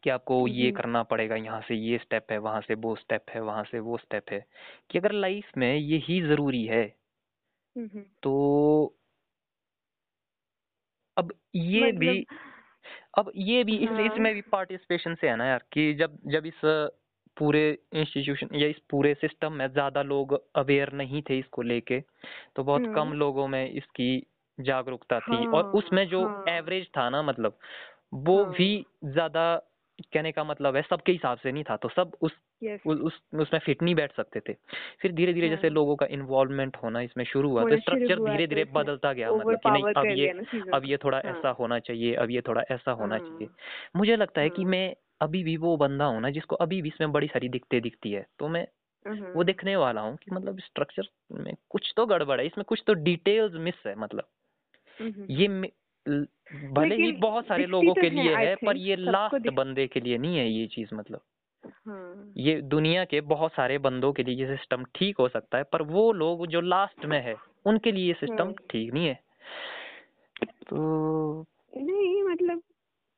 Speaker 2: कि आपको ये
Speaker 1: हम्म।
Speaker 2: करना पड़ेगा यहाँ से ये स्टेप है वहाँ से वो स्टेप है वहाँ से वो स्टेप है। कि अगर लाइफ में यही ज़रूरी है
Speaker 1: हम्म, हम्म।
Speaker 2: तो अब ये
Speaker 1: मतलब...
Speaker 2: भी अब ये भी इस
Speaker 1: हाँ।
Speaker 2: इसमें भी पार्टिसिपेशन से है ना यार कि जब जब इस पूरे इंस्टीट्यूशन या इस पूरे सिस्टम में ज़्यादा लोग अवेयर नहीं थे इसको लेके तो बहुत
Speaker 1: हम्म।
Speaker 2: कम लोगों में इसकी जागरूकता थी और
Speaker 1: हाँ,
Speaker 2: उसमें जो
Speaker 1: हाँ।
Speaker 2: एवरेज था ना मतलब वो
Speaker 1: हाँ।
Speaker 2: भी ज़्यादा कहने का मतलब है सबके हिसाब से नहीं था तो सब उस
Speaker 1: यस
Speaker 2: उस उस- उसमें फिट नहीं बैठ सकते थे फिर धीरे धीरे जैसे
Speaker 1: हाँ।
Speaker 2: लोगों का इन्वॉल्वमेंट होना इसमें शुरू हुआ तो स्ट्रक्चर धीरे धीरे बदलता गया मतलब कि नहीं अब ये अब ये थोड़ा
Speaker 1: हाँ।
Speaker 2: ऐसा होना चाहिए अब ये थोड़ा ऐसा होना
Speaker 1: हाँ।
Speaker 2: चाहिए मुझे लगता है कि। मैं अभी भी वो बंदा हूँ ना जिसको अभी भी इसमें बड़ी सारी दिक्कतें दिखती है तो मैं। वो देखने वाला हूँ कि मतलब स्ट्रक्चर में कुछ तो गड़बड़ है इसमें कुछ तो डिटेल्स मिस है मतलब
Speaker 1: हम्म।
Speaker 2: ये भले ही बहुत सारे लोगों
Speaker 1: तो
Speaker 2: के लिए है पर ये लास्ट बंदे के लिए नहीं है ये चीज़ मतलब ये दुनिया के बहुत सारे बंदों के लिए ये सिस्टम ठीक हो सकता है पर वो लोग जो लास्ट में है उनके लिए ये सिस्टम
Speaker 1: हाँ।
Speaker 2: ठीक नहीं है। तो
Speaker 1: नहीं मतलब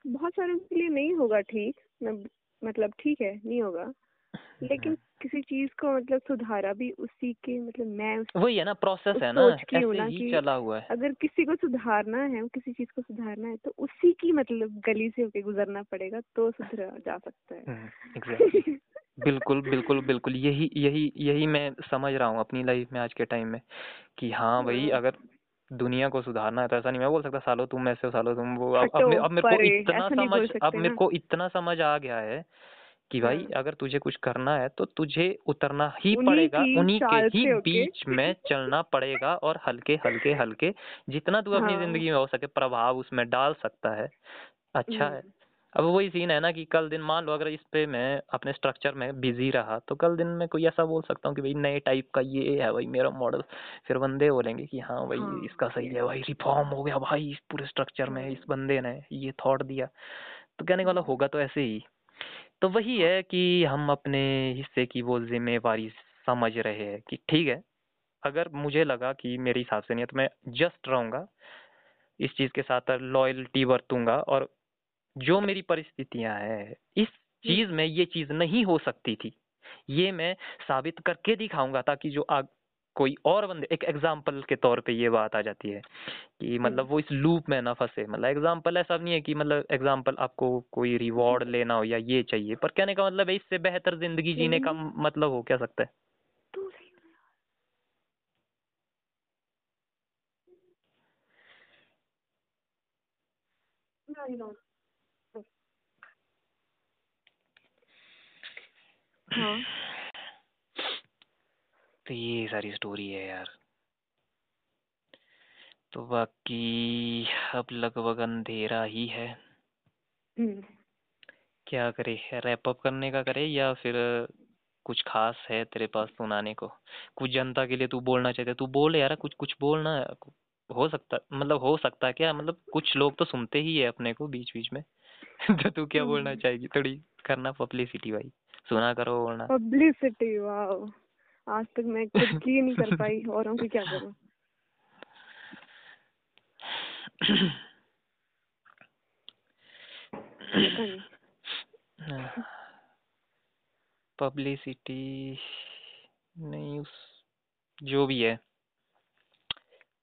Speaker 1: बहुत सारों के लिए नहीं होगा ठीक मतलब ठीक है नहीं होगा। लेकिन किसी चीज़ को मतलब सुधारा भी उसी के मतलब मैं
Speaker 2: वही है ना प्रोसेस है ना ऐसे ही
Speaker 1: कि
Speaker 2: चला हुआ है
Speaker 1: अगर किसी को सुधारना है किसी चीज़ को सुधारना है तो उसी की मतलब गली से होके गुजरना पड़ेगा तो सुधरा जा सकता है
Speaker 2: हम्म, exactly. बिल्कुल बिल्कुल बिल्कुल यही यही यही मैं समझ रहा हूँ अपनी लाइफ में आज के टाइम में कि हाँ भाई
Speaker 1: हाँ।
Speaker 2: अगर दुनिया को सुधारना है तो ऐसा नहीं मैं बोल सकता सालो तुम ऐसे हो सालो तुम वो अब अब, अब मेरे को इतना समझ अब मेरे को इतना समझ आ गया है कि भाई
Speaker 1: हाँ।
Speaker 2: अगर तुझे कुछ करना है तो तुझे उतरना ही पड़ेगा उन्हीं के ही। बीच में चलना पड़ेगा और हल्के हल्के हल्के जितना तू अपनी
Speaker 1: हाँ।
Speaker 2: ज़िंदगी में हो सके प्रभाव उसमें डाल सकता है अच्छा है
Speaker 1: हम्म।
Speaker 2: अब वही सीन है ना कि कल दिन मान लो अगर इस पे मैं अपने स्ट्रक्चर में बिज़ी रहा तो कल दिन में कोई ऐसा बोल सकता हूँ कि भाई नए टाइप का ये है भाई मेरा मॉडल फिर बंदे बोलेंगे कि हाँ भाई
Speaker 1: हाँ,
Speaker 2: इसका सही है भाई रिफॉर्म हो गया भाई इस पूरे स्ट्रक्चर में। इस बंदे ने ये थॉट दिया तो कहने वाला
Speaker 1: हम्म।
Speaker 2: होगा तो ऐसे ही तो वही है कि हम अपने हिस्से की वो जिम्मेवारी समझ रहे हैं कि ठीक है अगर मुझे लगा कि मेरे हिसाब से नहीं है तो मैं जस्ट रहूँगा इस चीज़ के साथ लॉयल्टी बरतूँगा और जो मेरी परिस्थितियाँ हैं इस चीज़ में ये चीज़ नहीं हो सकती थी ये मैं साबित करके दिखाऊँगा ताकि जो आग कोई और बंदे एक एग्ज़ाम्पल के तौर पे ये बात आ जाती है कि मतलब वो इस लूप में ना फंसे। मतलब एग्ज़ाम्पल ऐसा नहीं है कि मतलब एग्ज़ाम्पल आपको कोई रिवॉर्ड लेना हो या ये चाहिए पर कहने का मतलब है इससे बेहतर ज़िंदगी जीने का मतलब हो क्या सकता है?
Speaker 1: तू हाँ।
Speaker 2: तो ये सारी स्टोरी है यार। तो बाकी अब लगभग अंधेरा ही है।
Speaker 1: हम्म।
Speaker 2: क्या करे? रैप अप करने का करे या फिर कुछ खास है तेरे पास सुनाने को? कुछ जनता के लिए तू बोलना चाहते तू बोल यार कुछ कुछ बोलना हो सकता मतलब हो सकता है क्या? मतलब कुछ लोग तो सुनते ही है अपने को बीच बीच में। तो तू क्या बोलना
Speaker 1: हम्म।
Speaker 2: चाहेगी? थोड़ी करना पब्लिसिटी भाई। सुना करो बोलना।
Speaker 1: पब्लिसिटी वाओ आज तक मैं खुद की नहीं कर पाई औरों की क्या करूँ?
Speaker 2: पब्लिसिटी नहीं उस जो भी है।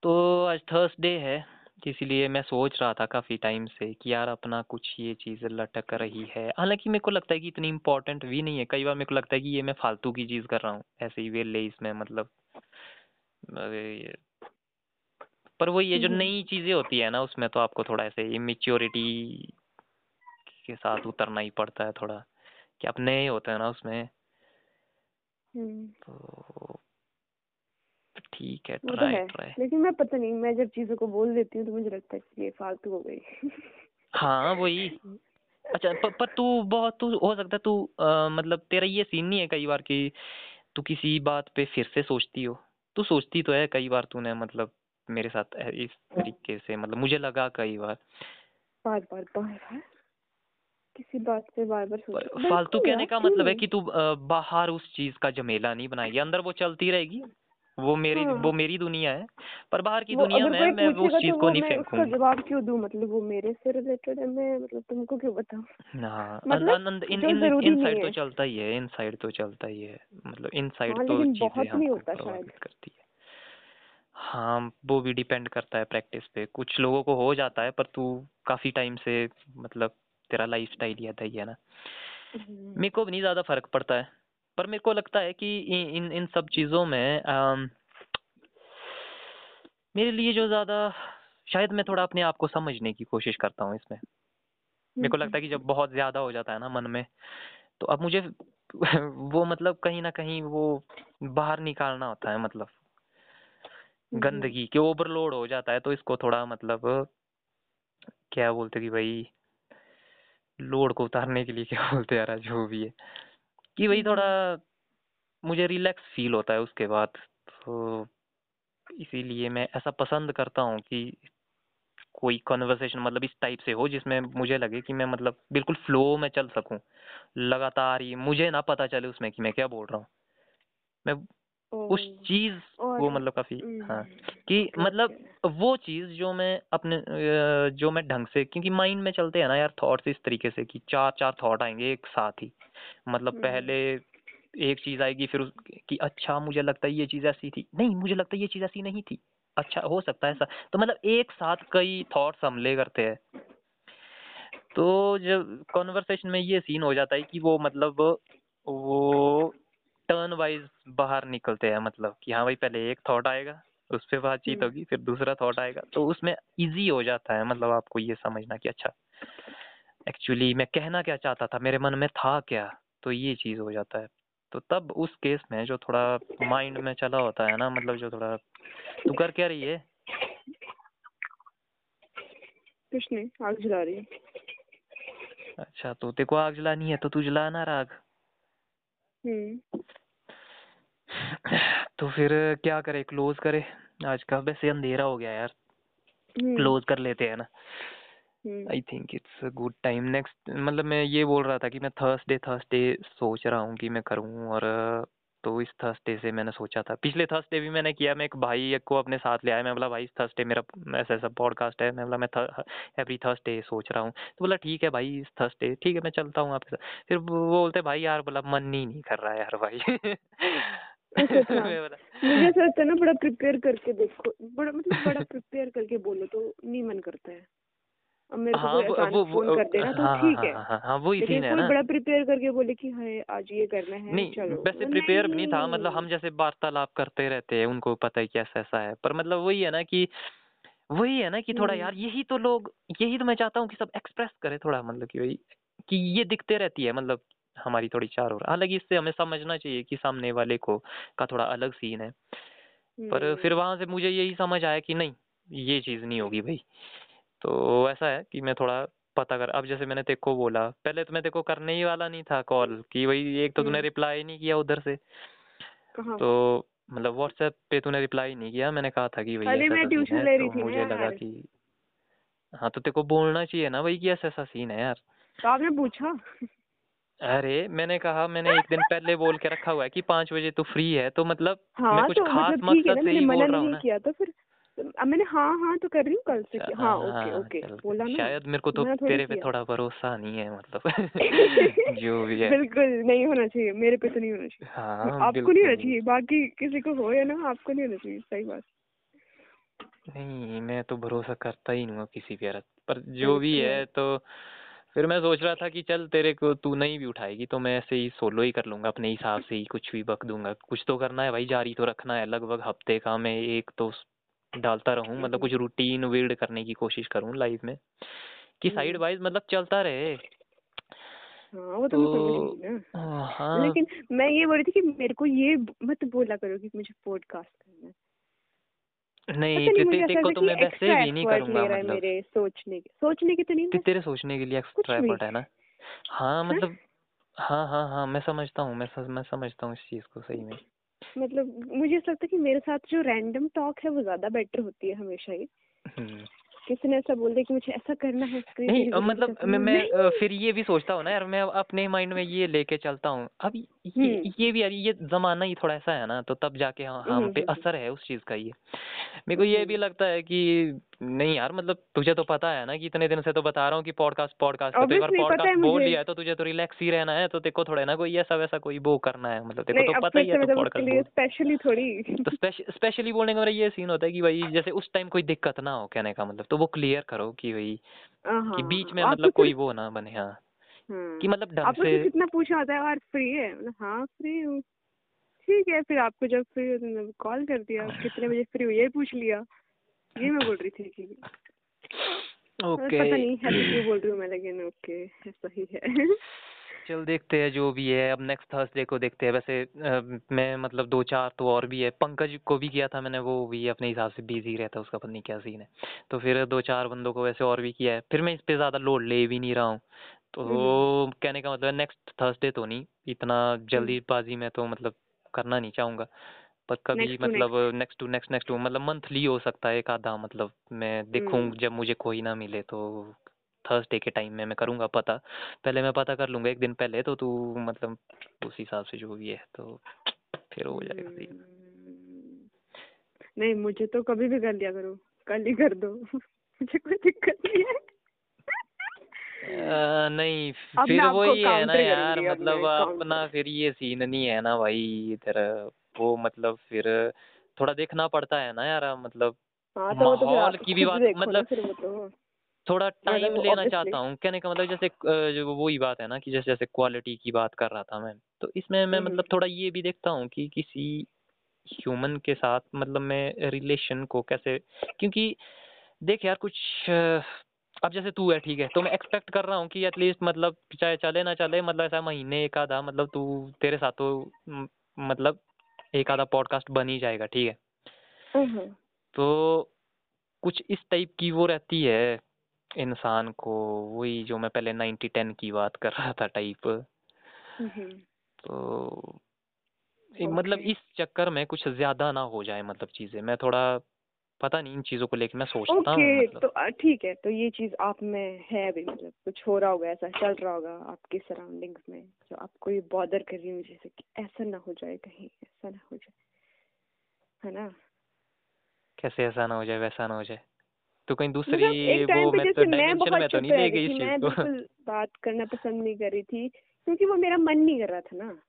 Speaker 2: तो आज थर्सडे है। इसीलिए मैं सोच रहा था काफ़ी टाइम से कि यार अपना कुछ ये चीज़ लटक रही है। हालाँकि मेरे को लगता है कि इतनी इम्पोर्टेंट भी नहीं है। कई बार मेरे को लगता है कि ये मैं फालतू की चीज़ कर रहा हूँ। ऐसे ही वेले इसमें मतलब अरे पर वो ये जो
Speaker 1: हम्म।
Speaker 2: नई चीज़ें होती है ना उसमें तो आपको थोड़ा ऐसे इमेच्योरिटी के साथ उतरना ही पड़ता है थोड़ा। कि आप नए होते हैं ना उसमें।
Speaker 1: हम्म।
Speaker 2: तो ठीक है
Speaker 1: वो तो
Speaker 2: ट्राई
Speaker 1: है।
Speaker 2: ट्राई
Speaker 1: लेकिन मैं पता नहीं मैं जब चीज़ों को बोल देती हूँ तो मुझे लगता है कि ये फालतू हो गई।
Speaker 2: हाँ वही। अच्छा पर, पर तू बहुत तू हो सकता है तू अ, मतलब तेरा ये सीन नहीं है कई बार कि तू किसी बात पे फिर से सोचती हो। तू सोचती तो है कई बार तूने मतलब मेरे साथ इस तरीके से मतलब मुझे लगा कई बार।
Speaker 1: बार बार बार बार। किसी बात पे बार बार
Speaker 2: फालतू कहने का मतलब है? कि तू बाहर उस चीज़ का झमेला नहीं बनाएगी अंदर वो चलती रहेगी। वो मेरी
Speaker 1: हाँ।
Speaker 2: वो मेरी दुनिया है पर बाहर की दुनिया में मैं उस चीज़
Speaker 1: तो
Speaker 2: को नहीं
Speaker 1: मैं उसका
Speaker 2: फेंकूँगी।
Speaker 1: जवाब क्यों दूँ? मतलब वो मेरे से रिलेटेड है मैं मतलब तुमको क्यों बताऊँ?
Speaker 2: हाँ
Speaker 1: मतलब
Speaker 2: आनंद इन इन इन साइड तो चलता ही है इन साइड तो चलता ही है मतलब इन साइड
Speaker 1: हाँ
Speaker 2: तो चीज़ें
Speaker 1: बहुत नहीं
Speaker 2: हमको प्रभावित करती है। हाँ वो भी डिपेंड करता है प्रैक्टिस पे। कुछ लोगों को हो जाता है पर तू काफ़ी टाइम से मतलब तेरा लाइफ स्टाइल ही ही है ना।
Speaker 1: हम्म,
Speaker 2: मेरे को भी नहीं ज़्यादा फ़र्क पड़ता है। पर मेरे को लगता है कि इन इन, सब चीज़ों में मेरे लिए जो ज़्यादा शायद मैं थोड़ा अपने आप को समझने की कोशिश करता हूँ इसमें। मेरे को लगता है कि जब बहुत ज़्यादा हो जाता है ना मन में तो अब मुझे वो मतलब कहीं ना कहीं वो बाहर निकालना होता है मतलब
Speaker 1: हम्म,
Speaker 2: गंदगी के ओवरलोड हो जाता है तो इसको थोड़ा मतलब क्या बोलते कि भाई लोड को उतारने के लिए क्या बोलते यार जो भी है। कि वही
Speaker 1: हम्म,
Speaker 2: थोड़ा मुझे रिलैक्स फील होता है उसके बाद तो इसीलिए मैं ऐसा पसंद करता हूँ कि कोई कन्वर्सेशन मतलब इस टाइप से हो जिसमें मुझे लगे कि मैं मतलब बिल्कुल फ्लो में चल सकूँ। लगातार ही मुझे ना पता चले उसमें कि मैं क्या बोल रहा हूँ। मैं उस चीज़ वो मतलब काफ़ी
Speaker 1: हम्म,
Speaker 2: हाँ कि मतलब वो चीज़ जो मैं अपने जो मैं ढंग से क्योंकि माइंड में चलते हैं ना यार थॉट्स इस तरीके से कि चार चार थॉट आएँगे एक साथ ही। मतलब
Speaker 1: हम्म,
Speaker 2: पहले एक चीज़ आएगी फिर उस कि अच्छा मुझे लगता है ये चीज़ ऐसी थी। नहीं मुझे लगता है ये चीज़ ऐसी नहीं थी। अच्छा हो सकता है ऐसा। तो मतलब एक साथ कई थॉट्स हम ले करते हैं। तो जब कॉन्वर्सेशन में ये सीन हो जाता है कि वो मतलब वो टर्न वाइज बाहर निकलते हैं मतलब कि हाँ भाई पहले एक थॉट आएगा उस पर बातचीत
Speaker 1: हम्म,
Speaker 2: होगी फिर दूसरा थॉट आएगा तो उसमें इजी हो जाता है मतलब आपको ये समझना कि अच्छा एक्चुअली मैं कहना क्या चाहता था मेरे मन में था क्या तो ये चीज़ हो जाता है। तो तब उस केस में जो थोड़ा माइंड में चला होता है ना मतलब जो थोड़ा तू कर क्या रही है?
Speaker 1: कुछ नहीं आग जला रही है।
Speaker 2: अच्छा तो तेरे को आग जलानी है तो तू जला ना राग।
Speaker 1: हम्म।
Speaker 2: तो फिर क्या करे? क्लोज करे। आज का वैसे अंधेरा हो गया यार।
Speaker 1: हम्म।
Speaker 2: क्लोज कर लेते हैं ना।
Speaker 1: हम्म।
Speaker 2: I think it's a good time next मतलब मैं ये बोल रहा था कि मैं थर्सडे थर्सडे सोच रहा हूँ कि मैं करूँ और तो इस थर्सडे से मैंने सोचा था। पिछले थर्सडे भी मैंने किया। मैं एक भाई एक को अपने साथ ले आया। मैं बोला भाई इस थर्सडे मेरा ऐसा ऐसा पॉडकास्ट है। मैं बोला मैं एवरी थर्सडे सोच रहा हूँ। तो बोला ठीक है भाई इस थर्सडे ठीक है मैं चलता हूँ आपके साथ। फिर वो बोलते भाई यार बोला मन ही नहीं कर रहा है यार भाई।
Speaker 1: मुझे ऐसा लगता है ना बड़ा प्रिपेयर करके देखो। बड़ा मतलब बड़ा प्रिपेयर करके बोलो तो नहीं मन करता है। अब मेरे
Speaker 2: हाँ
Speaker 1: कोई
Speaker 2: वो वो
Speaker 1: फ़ोन
Speaker 2: वो
Speaker 1: कर देना तो
Speaker 2: हाँ हाँ
Speaker 1: ठीक
Speaker 2: हाँ
Speaker 1: है।
Speaker 2: हाँ हाँ हाँ वही सीन है ना।
Speaker 1: बड़ा प्रिपेयर करके बोले कि हाय आज ये करना है
Speaker 2: नहीं
Speaker 1: चलो।
Speaker 2: वैसे प्रिपेयर भी नहीं था मतलब हम जैसे वार्तालाप करते रहते हैं उनको पता है कि ऐसा ऐसा है। पर मतलब वही है ना कि वही है ना कि थोड़ा
Speaker 1: हम्म।
Speaker 2: यार यही तो लोग यही तो मैं चाहता हूँ कि सब एक्सप्रेस करे थोड़ा मतलब कि वही कि ये दिखते रहती है मतलब हमारी थोड़ी चार ओर हालाँकि इससे हमें समझना चाहिए कि सामने वाले को का थोड़ा अलग सीन है। पर
Speaker 1: हम्म।
Speaker 2: फिर वहाँ से मुझे यही समझ आया कि नहीं ये चीज़ नहीं होगी भाई। तो ऐसा है कि मैं थोड़ा पता कर अब जैसे मैंने तेरे को बोला पहले तो मैं तेरे को करने ही वाला नहीं था कॉल कि वही एक तो तूने
Speaker 1: हम्म।
Speaker 2: रिप्लाई नहीं किया उधर से। तो मतलब व्हाट्सएप पे तूने रिप्लाई नहीं किया मैंने कहा था कि भाई
Speaker 1: अरे मैं ट्यूशन ले रही
Speaker 2: तो
Speaker 1: थी
Speaker 2: मुझे लगा कि हाँ तो तेरे को बोलना चाहिए ना भाई कि ऐसा ऐसा सीन है यार।
Speaker 1: तो आपने पूछा?
Speaker 2: अरे मैंने कहा मैंने एक दिन पहले बोल के रखा हुआ है कि पाँच बजे तो फ्री है तो मतलब
Speaker 1: हाँ, मैं
Speaker 2: कुछ
Speaker 1: तो
Speaker 2: खास
Speaker 1: मतलब
Speaker 2: मकसद से ही बोल रहा हूँ ना।
Speaker 1: किया तो फिर अब मैंने हाँ हाँ तो कर रही हूँ कल से हाँ ओके
Speaker 2: हाँ,
Speaker 1: ओके
Speaker 2: चल
Speaker 1: बोला ना
Speaker 2: शायद मेरे को तो तेरे पे थोड़ा भरोसा नहीं है मतलब जो भी है।
Speaker 1: बिल्कुल नहीं होना चाहिए मेरे पे तो नहीं होना चाहिए।
Speaker 2: हाँ
Speaker 1: आपको नहीं होना चाहिए बाकी किसी को हो या ना आपको नहीं होना चाहिए सही बात।
Speaker 2: नहीं मैं तो भरोसा करता ही नहीं हूँ किसी पे पर जो भी है तो फिर मैं सोच रहा था कि चल तेरे को तू नहीं भी उठाएगी तो मैं ऐसे ही सोलो ही कर लूँगा अपने हिसाब से ही कुछ भी बक दूँगा। कुछ तो करना है भाई जारी तो रखना है लगभग हफ़्ते का मैं एक तो डालता रहूँ मतलब कुछ रूटीन बिल्ड करने की कोशिश करूँ लाइफ में कि साइड
Speaker 1: हम्म,
Speaker 2: वाइज मतलब चलता रहे।
Speaker 1: हाँ वो तो
Speaker 2: तो हाँ।
Speaker 1: लेकिन मैं ये बोल रही थी कि मेरे को ये मत बोला करो कि मुझे पॉडकास्ट करना है।
Speaker 2: नहीं ते, ते, ते को तो
Speaker 1: है
Speaker 2: मैं वैसे भी नहीं करूँगा
Speaker 1: है
Speaker 2: मतलब।
Speaker 1: मेरे सोचने के सोचने की तो नहीं
Speaker 2: ते, तेरे सोचने के लिए एक्स्ट्रा एफर्ट है ना? हाँ मतलब हाँ हाँ हाँ मैं समझता हूँ मैं मैं समझता हूँ इस चीज़ को सही में।
Speaker 1: मतलब मुझे ऐसा लगता है कि मेरे साथ जो रैंडम टॉक है वो ज़्यादा बेटर होती है हमेशा ही।
Speaker 2: हम्म।
Speaker 1: किसी ने ऐसा बोल दिया कि मुझे ऐसा करना है
Speaker 2: नहीं मतलब मैं मैं फिर ये भी सोचता हूँ ना यार मैं अपने माइंड में ये लेके चलता हूँ। अब ये
Speaker 1: हम्म।
Speaker 2: ये भी यार ये जमाना ही थोड़ा ऐसा है ना तो तब जाके हम हम
Speaker 1: हम्म,
Speaker 2: पे
Speaker 1: हम्म,
Speaker 2: असर है उस चीज़ का ये मेरे को ये भी। लगता है कि नहीं यार मतलब तुझे तो पता है ना कि इतने दिन से तो बता रहा हूँ कि पॉडकास्ट पॉडकास्ट तो एक बार
Speaker 1: है
Speaker 2: पॉडकास्ट बोल लिया है तो तुझे तो रिलैक्स ही रहना है तो को थोड़ा ना कोई ऐसा वैसा कोई वो करना है मतलब को तो पता ही है तो
Speaker 1: मतलब
Speaker 2: पॉडकास्ट
Speaker 1: स्पेशली थोड़ी।
Speaker 2: तो स्पेशली बोलने का मेरा ये सीन होता है कि भाई जैसे उस टाइम कोई दिक्कत ना हो कहने का मतलब तो वो क्लियर करो कि भाई
Speaker 1: हाँ
Speaker 2: कि बीच में मतलब कोई वो ना बने हाँ।
Speaker 1: हाँ।
Speaker 2: कि मतलब ढंग से
Speaker 1: इतना पूछा होता है और फ्री है मतलब हाँ फ्री हूँ। ठीक है फिर आपको जब फ्री हो तो कॉल कर दिया कितने बजे फ्री हो ये पूछ लिया। ये मैं बोल रही थी कि
Speaker 2: ओके
Speaker 1: पता नहीं ऐसे क्यों बोल रही हूँ मैं लेकिन ओके ऐसा ही है।
Speaker 2: चल देखते हैं जो भी है अब नेक्स्ट थर्सडे को देखते हैं। वैसे अ, मैं मतलब दो चार तो और भी है। पंकज को भी किया था मैंने वो भी अपने हिसाब से बिज़ी रहता है उसका पता नहीं क्या सीन है। तो फिर दो चार बंदों को वैसे और भी किया है। फिर मैं इस पर ज़्यादा लोड ले भी नहीं रहा हूँ। तो
Speaker 1: हम्म।
Speaker 2: कहने का मतलब नेक्स्ट थर्सडे तो नहीं। इतना जल्दीबाजी में तो मतलब करना नहीं चाहूँगा। पर कभी
Speaker 1: Next
Speaker 2: मतलब next to next next to मतलब मंथली हो सकता है एक आधा मतलब मैं देखूँ
Speaker 1: हम्म।
Speaker 2: जब मुझे कोई ना मिले तो थर्सडे के टाइम में मैं करूँगा पता। पहले मैं पता कर लूँगा एक दिन पहले तो तू मतलब उस हिसाब से जो भी है तो फिर हो जाएगा सीन
Speaker 1: हम्म। नहीं मुझे तो कभी भी कर लिया करो। कल ही कर दो। मुझे कोई दिक्कत नहीं है।
Speaker 2: अ, नहीं फिर वही है ना यार मतलब अपना फिर ये सीन नहीं है ना भाई इधर वो मतलब फिर थोड़ा देखना पड़ता है ना यार मतलब
Speaker 1: हाँ तो वो तो
Speaker 2: माहौल की भी बात मतलब
Speaker 1: वो तो
Speaker 2: थोड़ा टाइम लेना चाहता हूँ कहने का मतलब जैसे जो वही बात है ना कि जैसे जैसे क्वालिटी की बात कर रहा था मैं तो इसमें मैं
Speaker 1: हम्म।
Speaker 2: मतलब थोड़ा ये भी देखता हूँ कि किसी ह्यूमन के साथ मतलब मैं रिलेशन को कैसे क्योंकि देख यार कुछ अब जैसे तू है ठीक है तो मैं एक्सपेक्ट कर रहा हूँ कि एटलीस्ट मतलब चाहे चले ना चले मतलब ऐसा महीने एक आधा मतलब तू तेरे साथ तो मतलब एक आधा पॉडकास्ट बन ही जाएगा ठीक है। तो कुछ इस टाइप की वो रहती है इंसान को वही जो मैं पहले नाइनटी टेन की बात कर रहा था टाइप। तो मतलब इस चक्कर में कुछ ज़्यादा ना हो जाए मतलब चीज़ें मैं थोड़ा पता नहीं इन चीज़ों को लेके मैं सोचता हूँ मतलब
Speaker 1: तो ठीक है तो ये चीज़ आप में है अभी मतलब कुछ हो रहा होगा ऐसा चल रहा होगा आपके सराउंडिंग्स में जो आपको ये बॉदर कर रही है जैसे कि ऐसा ना हो जाए कहीं ऐसा ना हो जाए है ना?
Speaker 2: कैसे ऐसा ना हो जाए वैसा ना हो जाए? तो कहीं
Speaker 1: मतलब
Speaker 2: दूसरी
Speaker 1: एक
Speaker 2: वो मैं
Speaker 1: जैसे मैं
Speaker 2: डायमेंशन में तो नहीं ले
Speaker 1: गई
Speaker 2: इस चीज़ को।
Speaker 1: बात करना पसंद नहीं कर रही थी क्योंकि वो मेरा मन नहीं कर रहा था ना।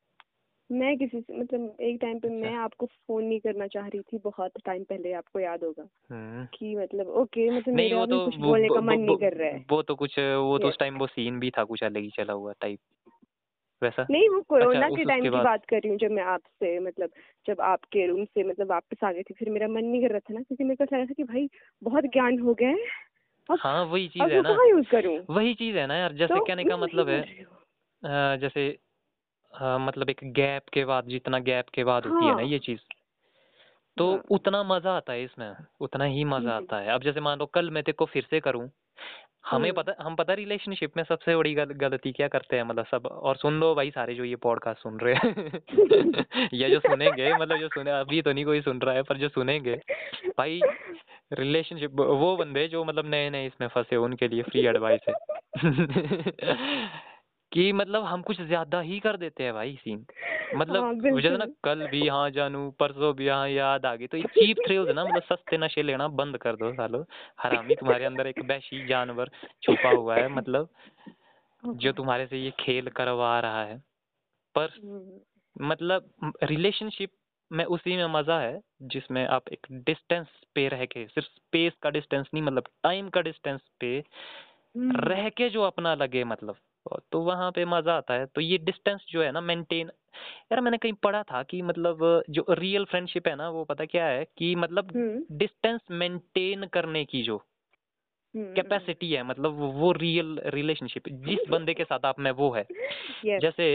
Speaker 1: मैं किसी से मतलब एक टाइम पे मैं
Speaker 2: अच्छा।
Speaker 1: आपको फ़ोन नहीं करना चाह रही थी बहुत टाइम पहले आपको याद होगा।
Speaker 2: हम्म।
Speaker 1: कि मतलब ओके मतलब
Speaker 2: नहीं
Speaker 1: मेरा
Speaker 2: वो तो
Speaker 1: कुछ
Speaker 2: वो
Speaker 1: बोलने का मन नहीं कर रहा है।
Speaker 2: वो तो कुछ वो तो उस टाइम वो सीन भी था कुछ अलग ही चला हुआ टाइप वैसा?
Speaker 1: नहीं वो कोरोना
Speaker 2: उस-
Speaker 1: के टाइम की बात कर रही हूँ जब मैं आपसे मतलब जब आपके रूम से मतलब वापस आ गई थी फिर मेरा मन नहीं कर रहा था ना क्योंकि मेरे को लगा था कि भाई बहुत ज्ञान हो गया है।
Speaker 2: हाँ वही चीज़ है ना।
Speaker 1: यूज़ करूँ?
Speaker 2: वही चीज़ है ना यार जैसे
Speaker 1: तो
Speaker 2: कहने का मतलब है
Speaker 1: रही हूँ।
Speaker 2: मतलब एक गैप के बाद जितना गैप के बाद होती है ना
Speaker 1: हाँ।
Speaker 2: ये चीज़ तो
Speaker 1: हाँ।
Speaker 2: उतना मज़ा आता है इसमें उतना ही मज़ा
Speaker 1: हम्म।
Speaker 2: आता है अब जैसे मान लो कल मैं तेरे को फिर से करूँ हमें
Speaker 1: हम्म।
Speaker 2: पता हम पता रिलेशनशिप में सबसे बड़ी गल, गलती क्या करते हैं मतलब सब और सुन लो भाई सारे जो ये पॉडकास्ट सुन रहे हैं या जो सुनेंगे मतलब जो सुने अभी तो नहीं कोई सुन रहा है पर जो सुनेंगे भाई रिलेशनशिप वो बंदे जो मतलब नए नए इसमें फंसे हो, उनके लिए फ्री एडवाइस है कि मतलब हम कुछ ज़्यादा ही कर देते हैं भाई सीन
Speaker 1: हाँ,
Speaker 2: मतलब
Speaker 1: बिल्कुल।
Speaker 2: जैसे ना कल भी यहाँ जानू परसों भी हाँ याद आ गई तो ये चीप थ्रिल्स ना मतलब सस्ते नशे लेना बंद कर दो सालो हरामी तुम्हारे अंदर एक वैशी जानवर छुपा हुआ है मतलब जो तुम्हारे से ये खेल करवा रहा है पर
Speaker 1: हम्म।
Speaker 2: मतलब रिलेशनशिप में उसी में मज़ा है जिसमें आप एक डिस्टेंस पे रह के सिर्फ़ स्पेस का डिस्टेंस नहीं मतलब टाइम का डिस्टेंस पे
Speaker 1: हम्म।
Speaker 2: रह के जो अपना लगे मतलब तो वहाँ पे मज़ा आता है तो ये डिस्टेंस जो है ना मेंटेन यार मैंने कहीं पढ़ा था कि मतलब जो रियल फ्रेंडशिप है ना वो पता क्या है कि मतलब
Speaker 1: हम्म।
Speaker 2: डिस्टेंस मेंटेन करने की जो
Speaker 1: हम्म।
Speaker 2: कैपेसिटी है मतलब वो- वो रियल रिलेशनशिप जिस बंदे के साथ आप में वो है
Speaker 1: Yes.
Speaker 2: जैसे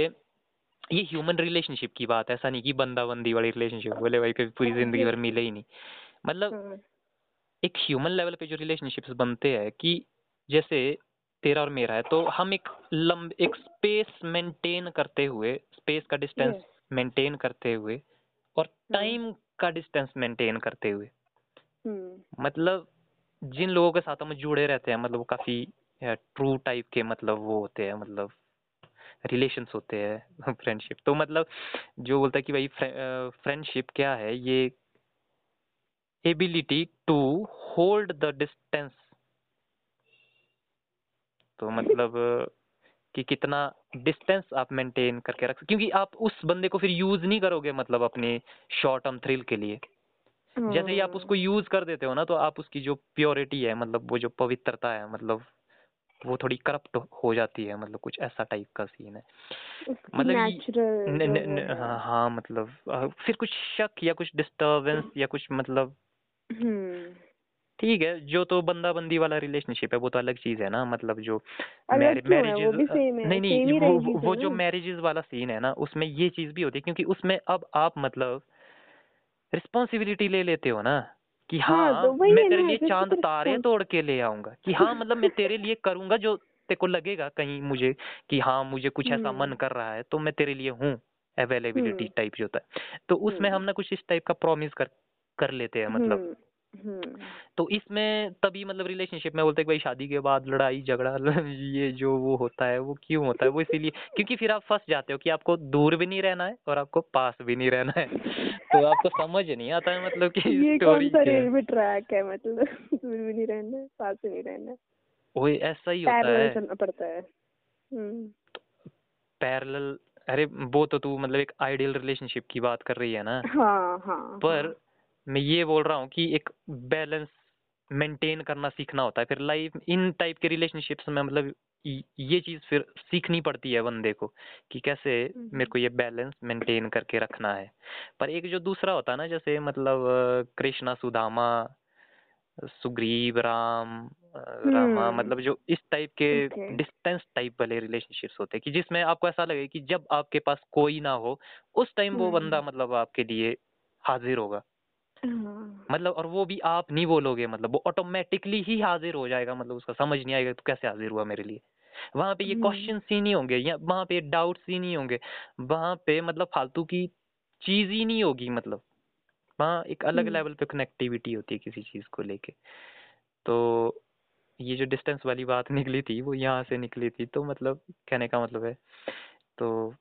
Speaker 2: ये ह्यूमन रिलेशनशिप की बात है ऐसा नहीं कि बंदा बंदी वाली रिलेशनशिप बोले भाई कभी पूरी ज़िंदगी भर मिले ही नहीं मतलब
Speaker 1: हाँ।
Speaker 2: एक ह्यूमन लेवल पे जो रिलेशनशिप्स बनते हैं कि जैसे तेरा और मेरा है तो हम एक लंब एक स्पेस मेंटेन करते हुए स्पेस का डिस्टेंस. मेंटेन करते हुए और। टाइम का डिस्टेंस मेंटेन करते हुए
Speaker 1: हम्म।
Speaker 2: मतलब जिन लोगों के साथ हम जुड़े रहते हैं मतलब वो काफ़ी ट्रू टाइप के मतलब वो होते हैं मतलब रिलेशंस होते हैं फ्रेंडशिप तो मतलब जो बोलता है कि भाई फ्रेंडशिप क्या है ये ability to hold the distance तो मतलब कि कितना डिस्टेंस आप मेंटेन करके रख क्योंकि आप उस बंदे को फिर यूज़ नहीं करोगे मतलब अपने शॉर्ट टर्म थ्रिल के लिए। जैसे ही आप उसको यूज़ कर देते हो ना तो आप उसकी जो प्योरिटी है मतलब वो जो पवित्रता है मतलब वो थोड़ी करप्ट हो जाती है मतलब कुछ ऐसा टाइप का सीन है। मतलब हाँ हाँ मतलब फिर कुछ शक या कुछ डिस्टरबेंस या कुछ मतलब हम्म। ठीक है जो तो बंदा बंदी वाला रिलेशनशिप है वो तो अलग चीज़ है ना मतलब जो मैरिजेज नहीं नहीं वो, वो जो मैरिजेज वाला सीन है ना उसमें ये चीज़ भी होती है क्योंकि उसमें अब आप मतलब रिस्पॉन्सिबिलिटी ले लेते हो ना कि हाँ, हाँ तो मैं तेरे लिए चाँद तारे तोड़ के ले आऊँगा कि हाँ मतलब मैं तेरे लिए करूँगा जो तेरे को लगेगा कहीं मुझे कि हाँ मुझे कुछ ऐसा मन हम्म। कर रहा है तो मैं तेरे लिए हूँ अवेलेबिलिटी टाइप हम्म। जो होता है तो उसमें हम्म। हम ना कुछ इस टाइप का प्रॉमिस कर कर लेते हैं मतलब। तो इसमें तभी मतलब रिलेशनशिप में बोलते हैं भाई शादी के बाद लड़ाई झगड़ा ये जो वो होता है वो क्यों होता है? वो इसीलिए क्योंकि फिर आप फंस जाते हो कि आपको दूर भी नहीं रहना है और आपको पास भी नहीं रहना है। तो आपको समझ नहीं आता है मतलब कि
Speaker 1: ये कौन सा रेलवे ट्रैक है मतलब? दूर भी नहीं रहना है पास भी नहीं रहना है।
Speaker 2: वही ऐसा ही होता है।
Speaker 1: चलना पड़ता है।
Speaker 2: पैरेलल हम्म। अरे वो तो तू मतलब एक आइडियल रिलेशनशिप की बात कर रही है ना?
Speaker 1: हाँ हाँ
Speaker 2: पर हाँ. मैं ये बोल रहा हूँ कि एक बैलेंस मेंटेन करना सीखना होता है। फिर लाइफ इन टाइप के रिलेशनशिप्स में मतलब ये चीज़ फिर सीखनी पड़ती है बंदे को कि कैसे मेरे को ये बैलेंस मेंटेन करके रखना है। पर एक जो दूसरा होता है ना जैसे मतलब कृष्णा सुदामा सुग्रीव राम रामा हम्म। मतलब जो इस टाइप के डिस्टेंस टाइप वाले रिलेशनशिप्स होते हैं कि जिसमें आपको ऐसा लगे कि जब आपके पास कोई ना हो उस टाइम वो बंदा हम्म। मतलब आपके लिए हाजिर होगा। हाँ। मतलब और वो भी आप नहीं बोलोगे मतलब वो ऑटोमेटिकली ही हाजिर हो जाएगा मतलब उसका समझ नहीं आएगा तो कैसे हाजिर हुआ मेरे लिए वहाँ पे ये क्वेश्चन हम्म। ही नहीं होंगे या वहाँ पे डाउट्स ही नहीं होंगे वहाँ पे मतलब फालतू की चीज़ ही नहीं होगी मतलब वहाँ एक अलग लेवल हम्म। पे कनेक्टिविटी होती है किसी चीज़ को लेके तो ये जो डिस्टेंस वाली बात निकली थी वो यहाँ से निकली थी तो मतलब कहने का मतलब है तो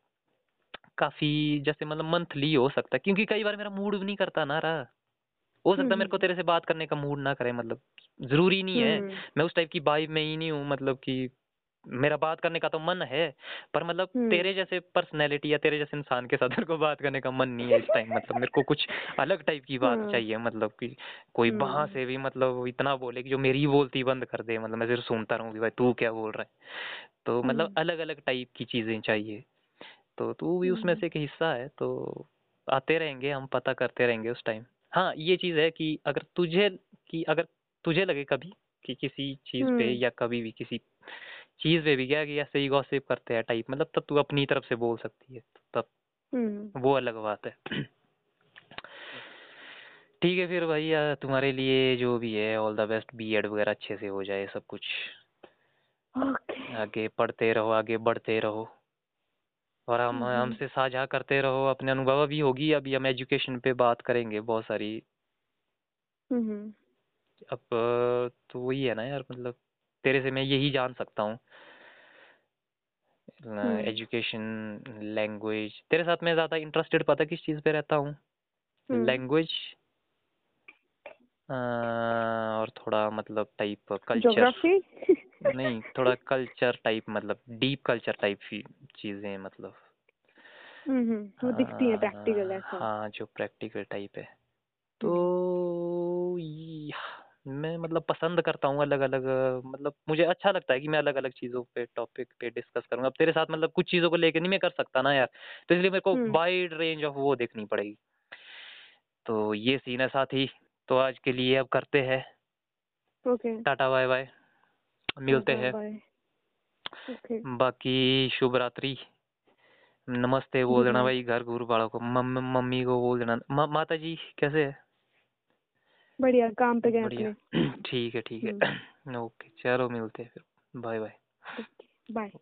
Speaker 2: काफ़ी जैसे मतलब मंथली हो सकता है क्योंकि कई बार मेरा मूड भी नहीं करता ना रहा हो सकता है मेरे को हम्म। तेरे से बात करने का मूड ना करे मतलब ज़रूरी नहीं है। हम्म। मैं उस टाइप की वाइब में ही नहीं हूँ मतलब कि मेरा बात करने का तो मन है पर मतलब हम्म। तेरे जैसे पर्सनैलिटी या तेरे जैसे इंसान के साथ मेरे को बात करने का मन नहीं है इस टाइम मतलब मेरे को कुछ अलग टाइप की बात चाहिए मतलब कि कोई वहाँ से भी मतलब इतना बोले कि जो मेरी बोलती बंद कर दे मतलब मैं सिर्फ़ सुनता रहूँ भाई तू क्या बोल रहा है। तो मतलब अलग अलग टाइप की चीज़ें चाहिए तो तू भी उसमें से एक हिस्सा है तो आते रहेंगे हम पता करते रहेंगे उस टाइम हाँ ये चीज़ है कि अगर तुझे कि अगर तुझे लगे कभी कि किसी चीज़ पे हम्म। या कभी भी किसी चीज़ पे भी क्या कि ऐसे ही गॉसिप करते हैं टाइप मतलब तब तू अपनी तरफ़ से बोल सकती है तब हम्म। वो अलग बात है। ठीक है फिर भाई तुम्हारे लिए जो भी है all the best B Ed वगैरह अच्छे से हो जाए सब कुछ। आगे पढ़ते रहो आगे बढ़ते रहो। और हम हमसे साझा करते रहो अपने अनुभव भी होगी अभी हम एजुकेशन पे बात करेंगे बहुत सारी। अब तो वही है ना यार मतलब तेरे से मैं यही जान सकता हूँ। एजुकेशन लैंग्वेज तेरे साथ मैं ज़्यादा इंटरेस्टेड पता किस चीज़ पे रहता हूँ? लैंग्वेज और थोड़ा मतलब टाइप कल्चर नहीं थोड़ा कल्चर टाइप मतलब डीप कल्चर टाइप चीज़ें मतलब।
Speaker 1: हम्म वो दिखती है प्रैक्टिकल ऐसा।
Speaker 2: हाँ जो प्रैक्टिकल टाइप है। तो मैं मतलब पसंद करता हूँ अलग अलग मतलब मुझे अच्छा लगता है कि मैं अलग अलग चीज़ों पे टॉपिक पे डिस्कस करूँगा। अब तेरे साथ मतलब कुछ चीज़ों को लेकर नहीं मैं कर सकता ना यार। तो इसलिए मेरे को वाइड रेंज ऑफ़ वो देखनी पड़ेगी। तो ये सीन है साथ। ही तो आज के लिए अब करते हैं।
Speaker 1: ओके
Speaker 2: टाटा बाय बाय मिलते हैं। बाकी शुभ रात्रि नमस्ते बोल देना भाई घर गुरु वालों को। मम्मी को बोल देना। माता जी कैसे है?
Speaker 1: बढ़िया काम पे गए
Speaker 2: बढ़िया। ठीक है ठीक है। ओके हम्म। चलो मिलते हैं फिर। Bye bye.
Speaker 1: बाय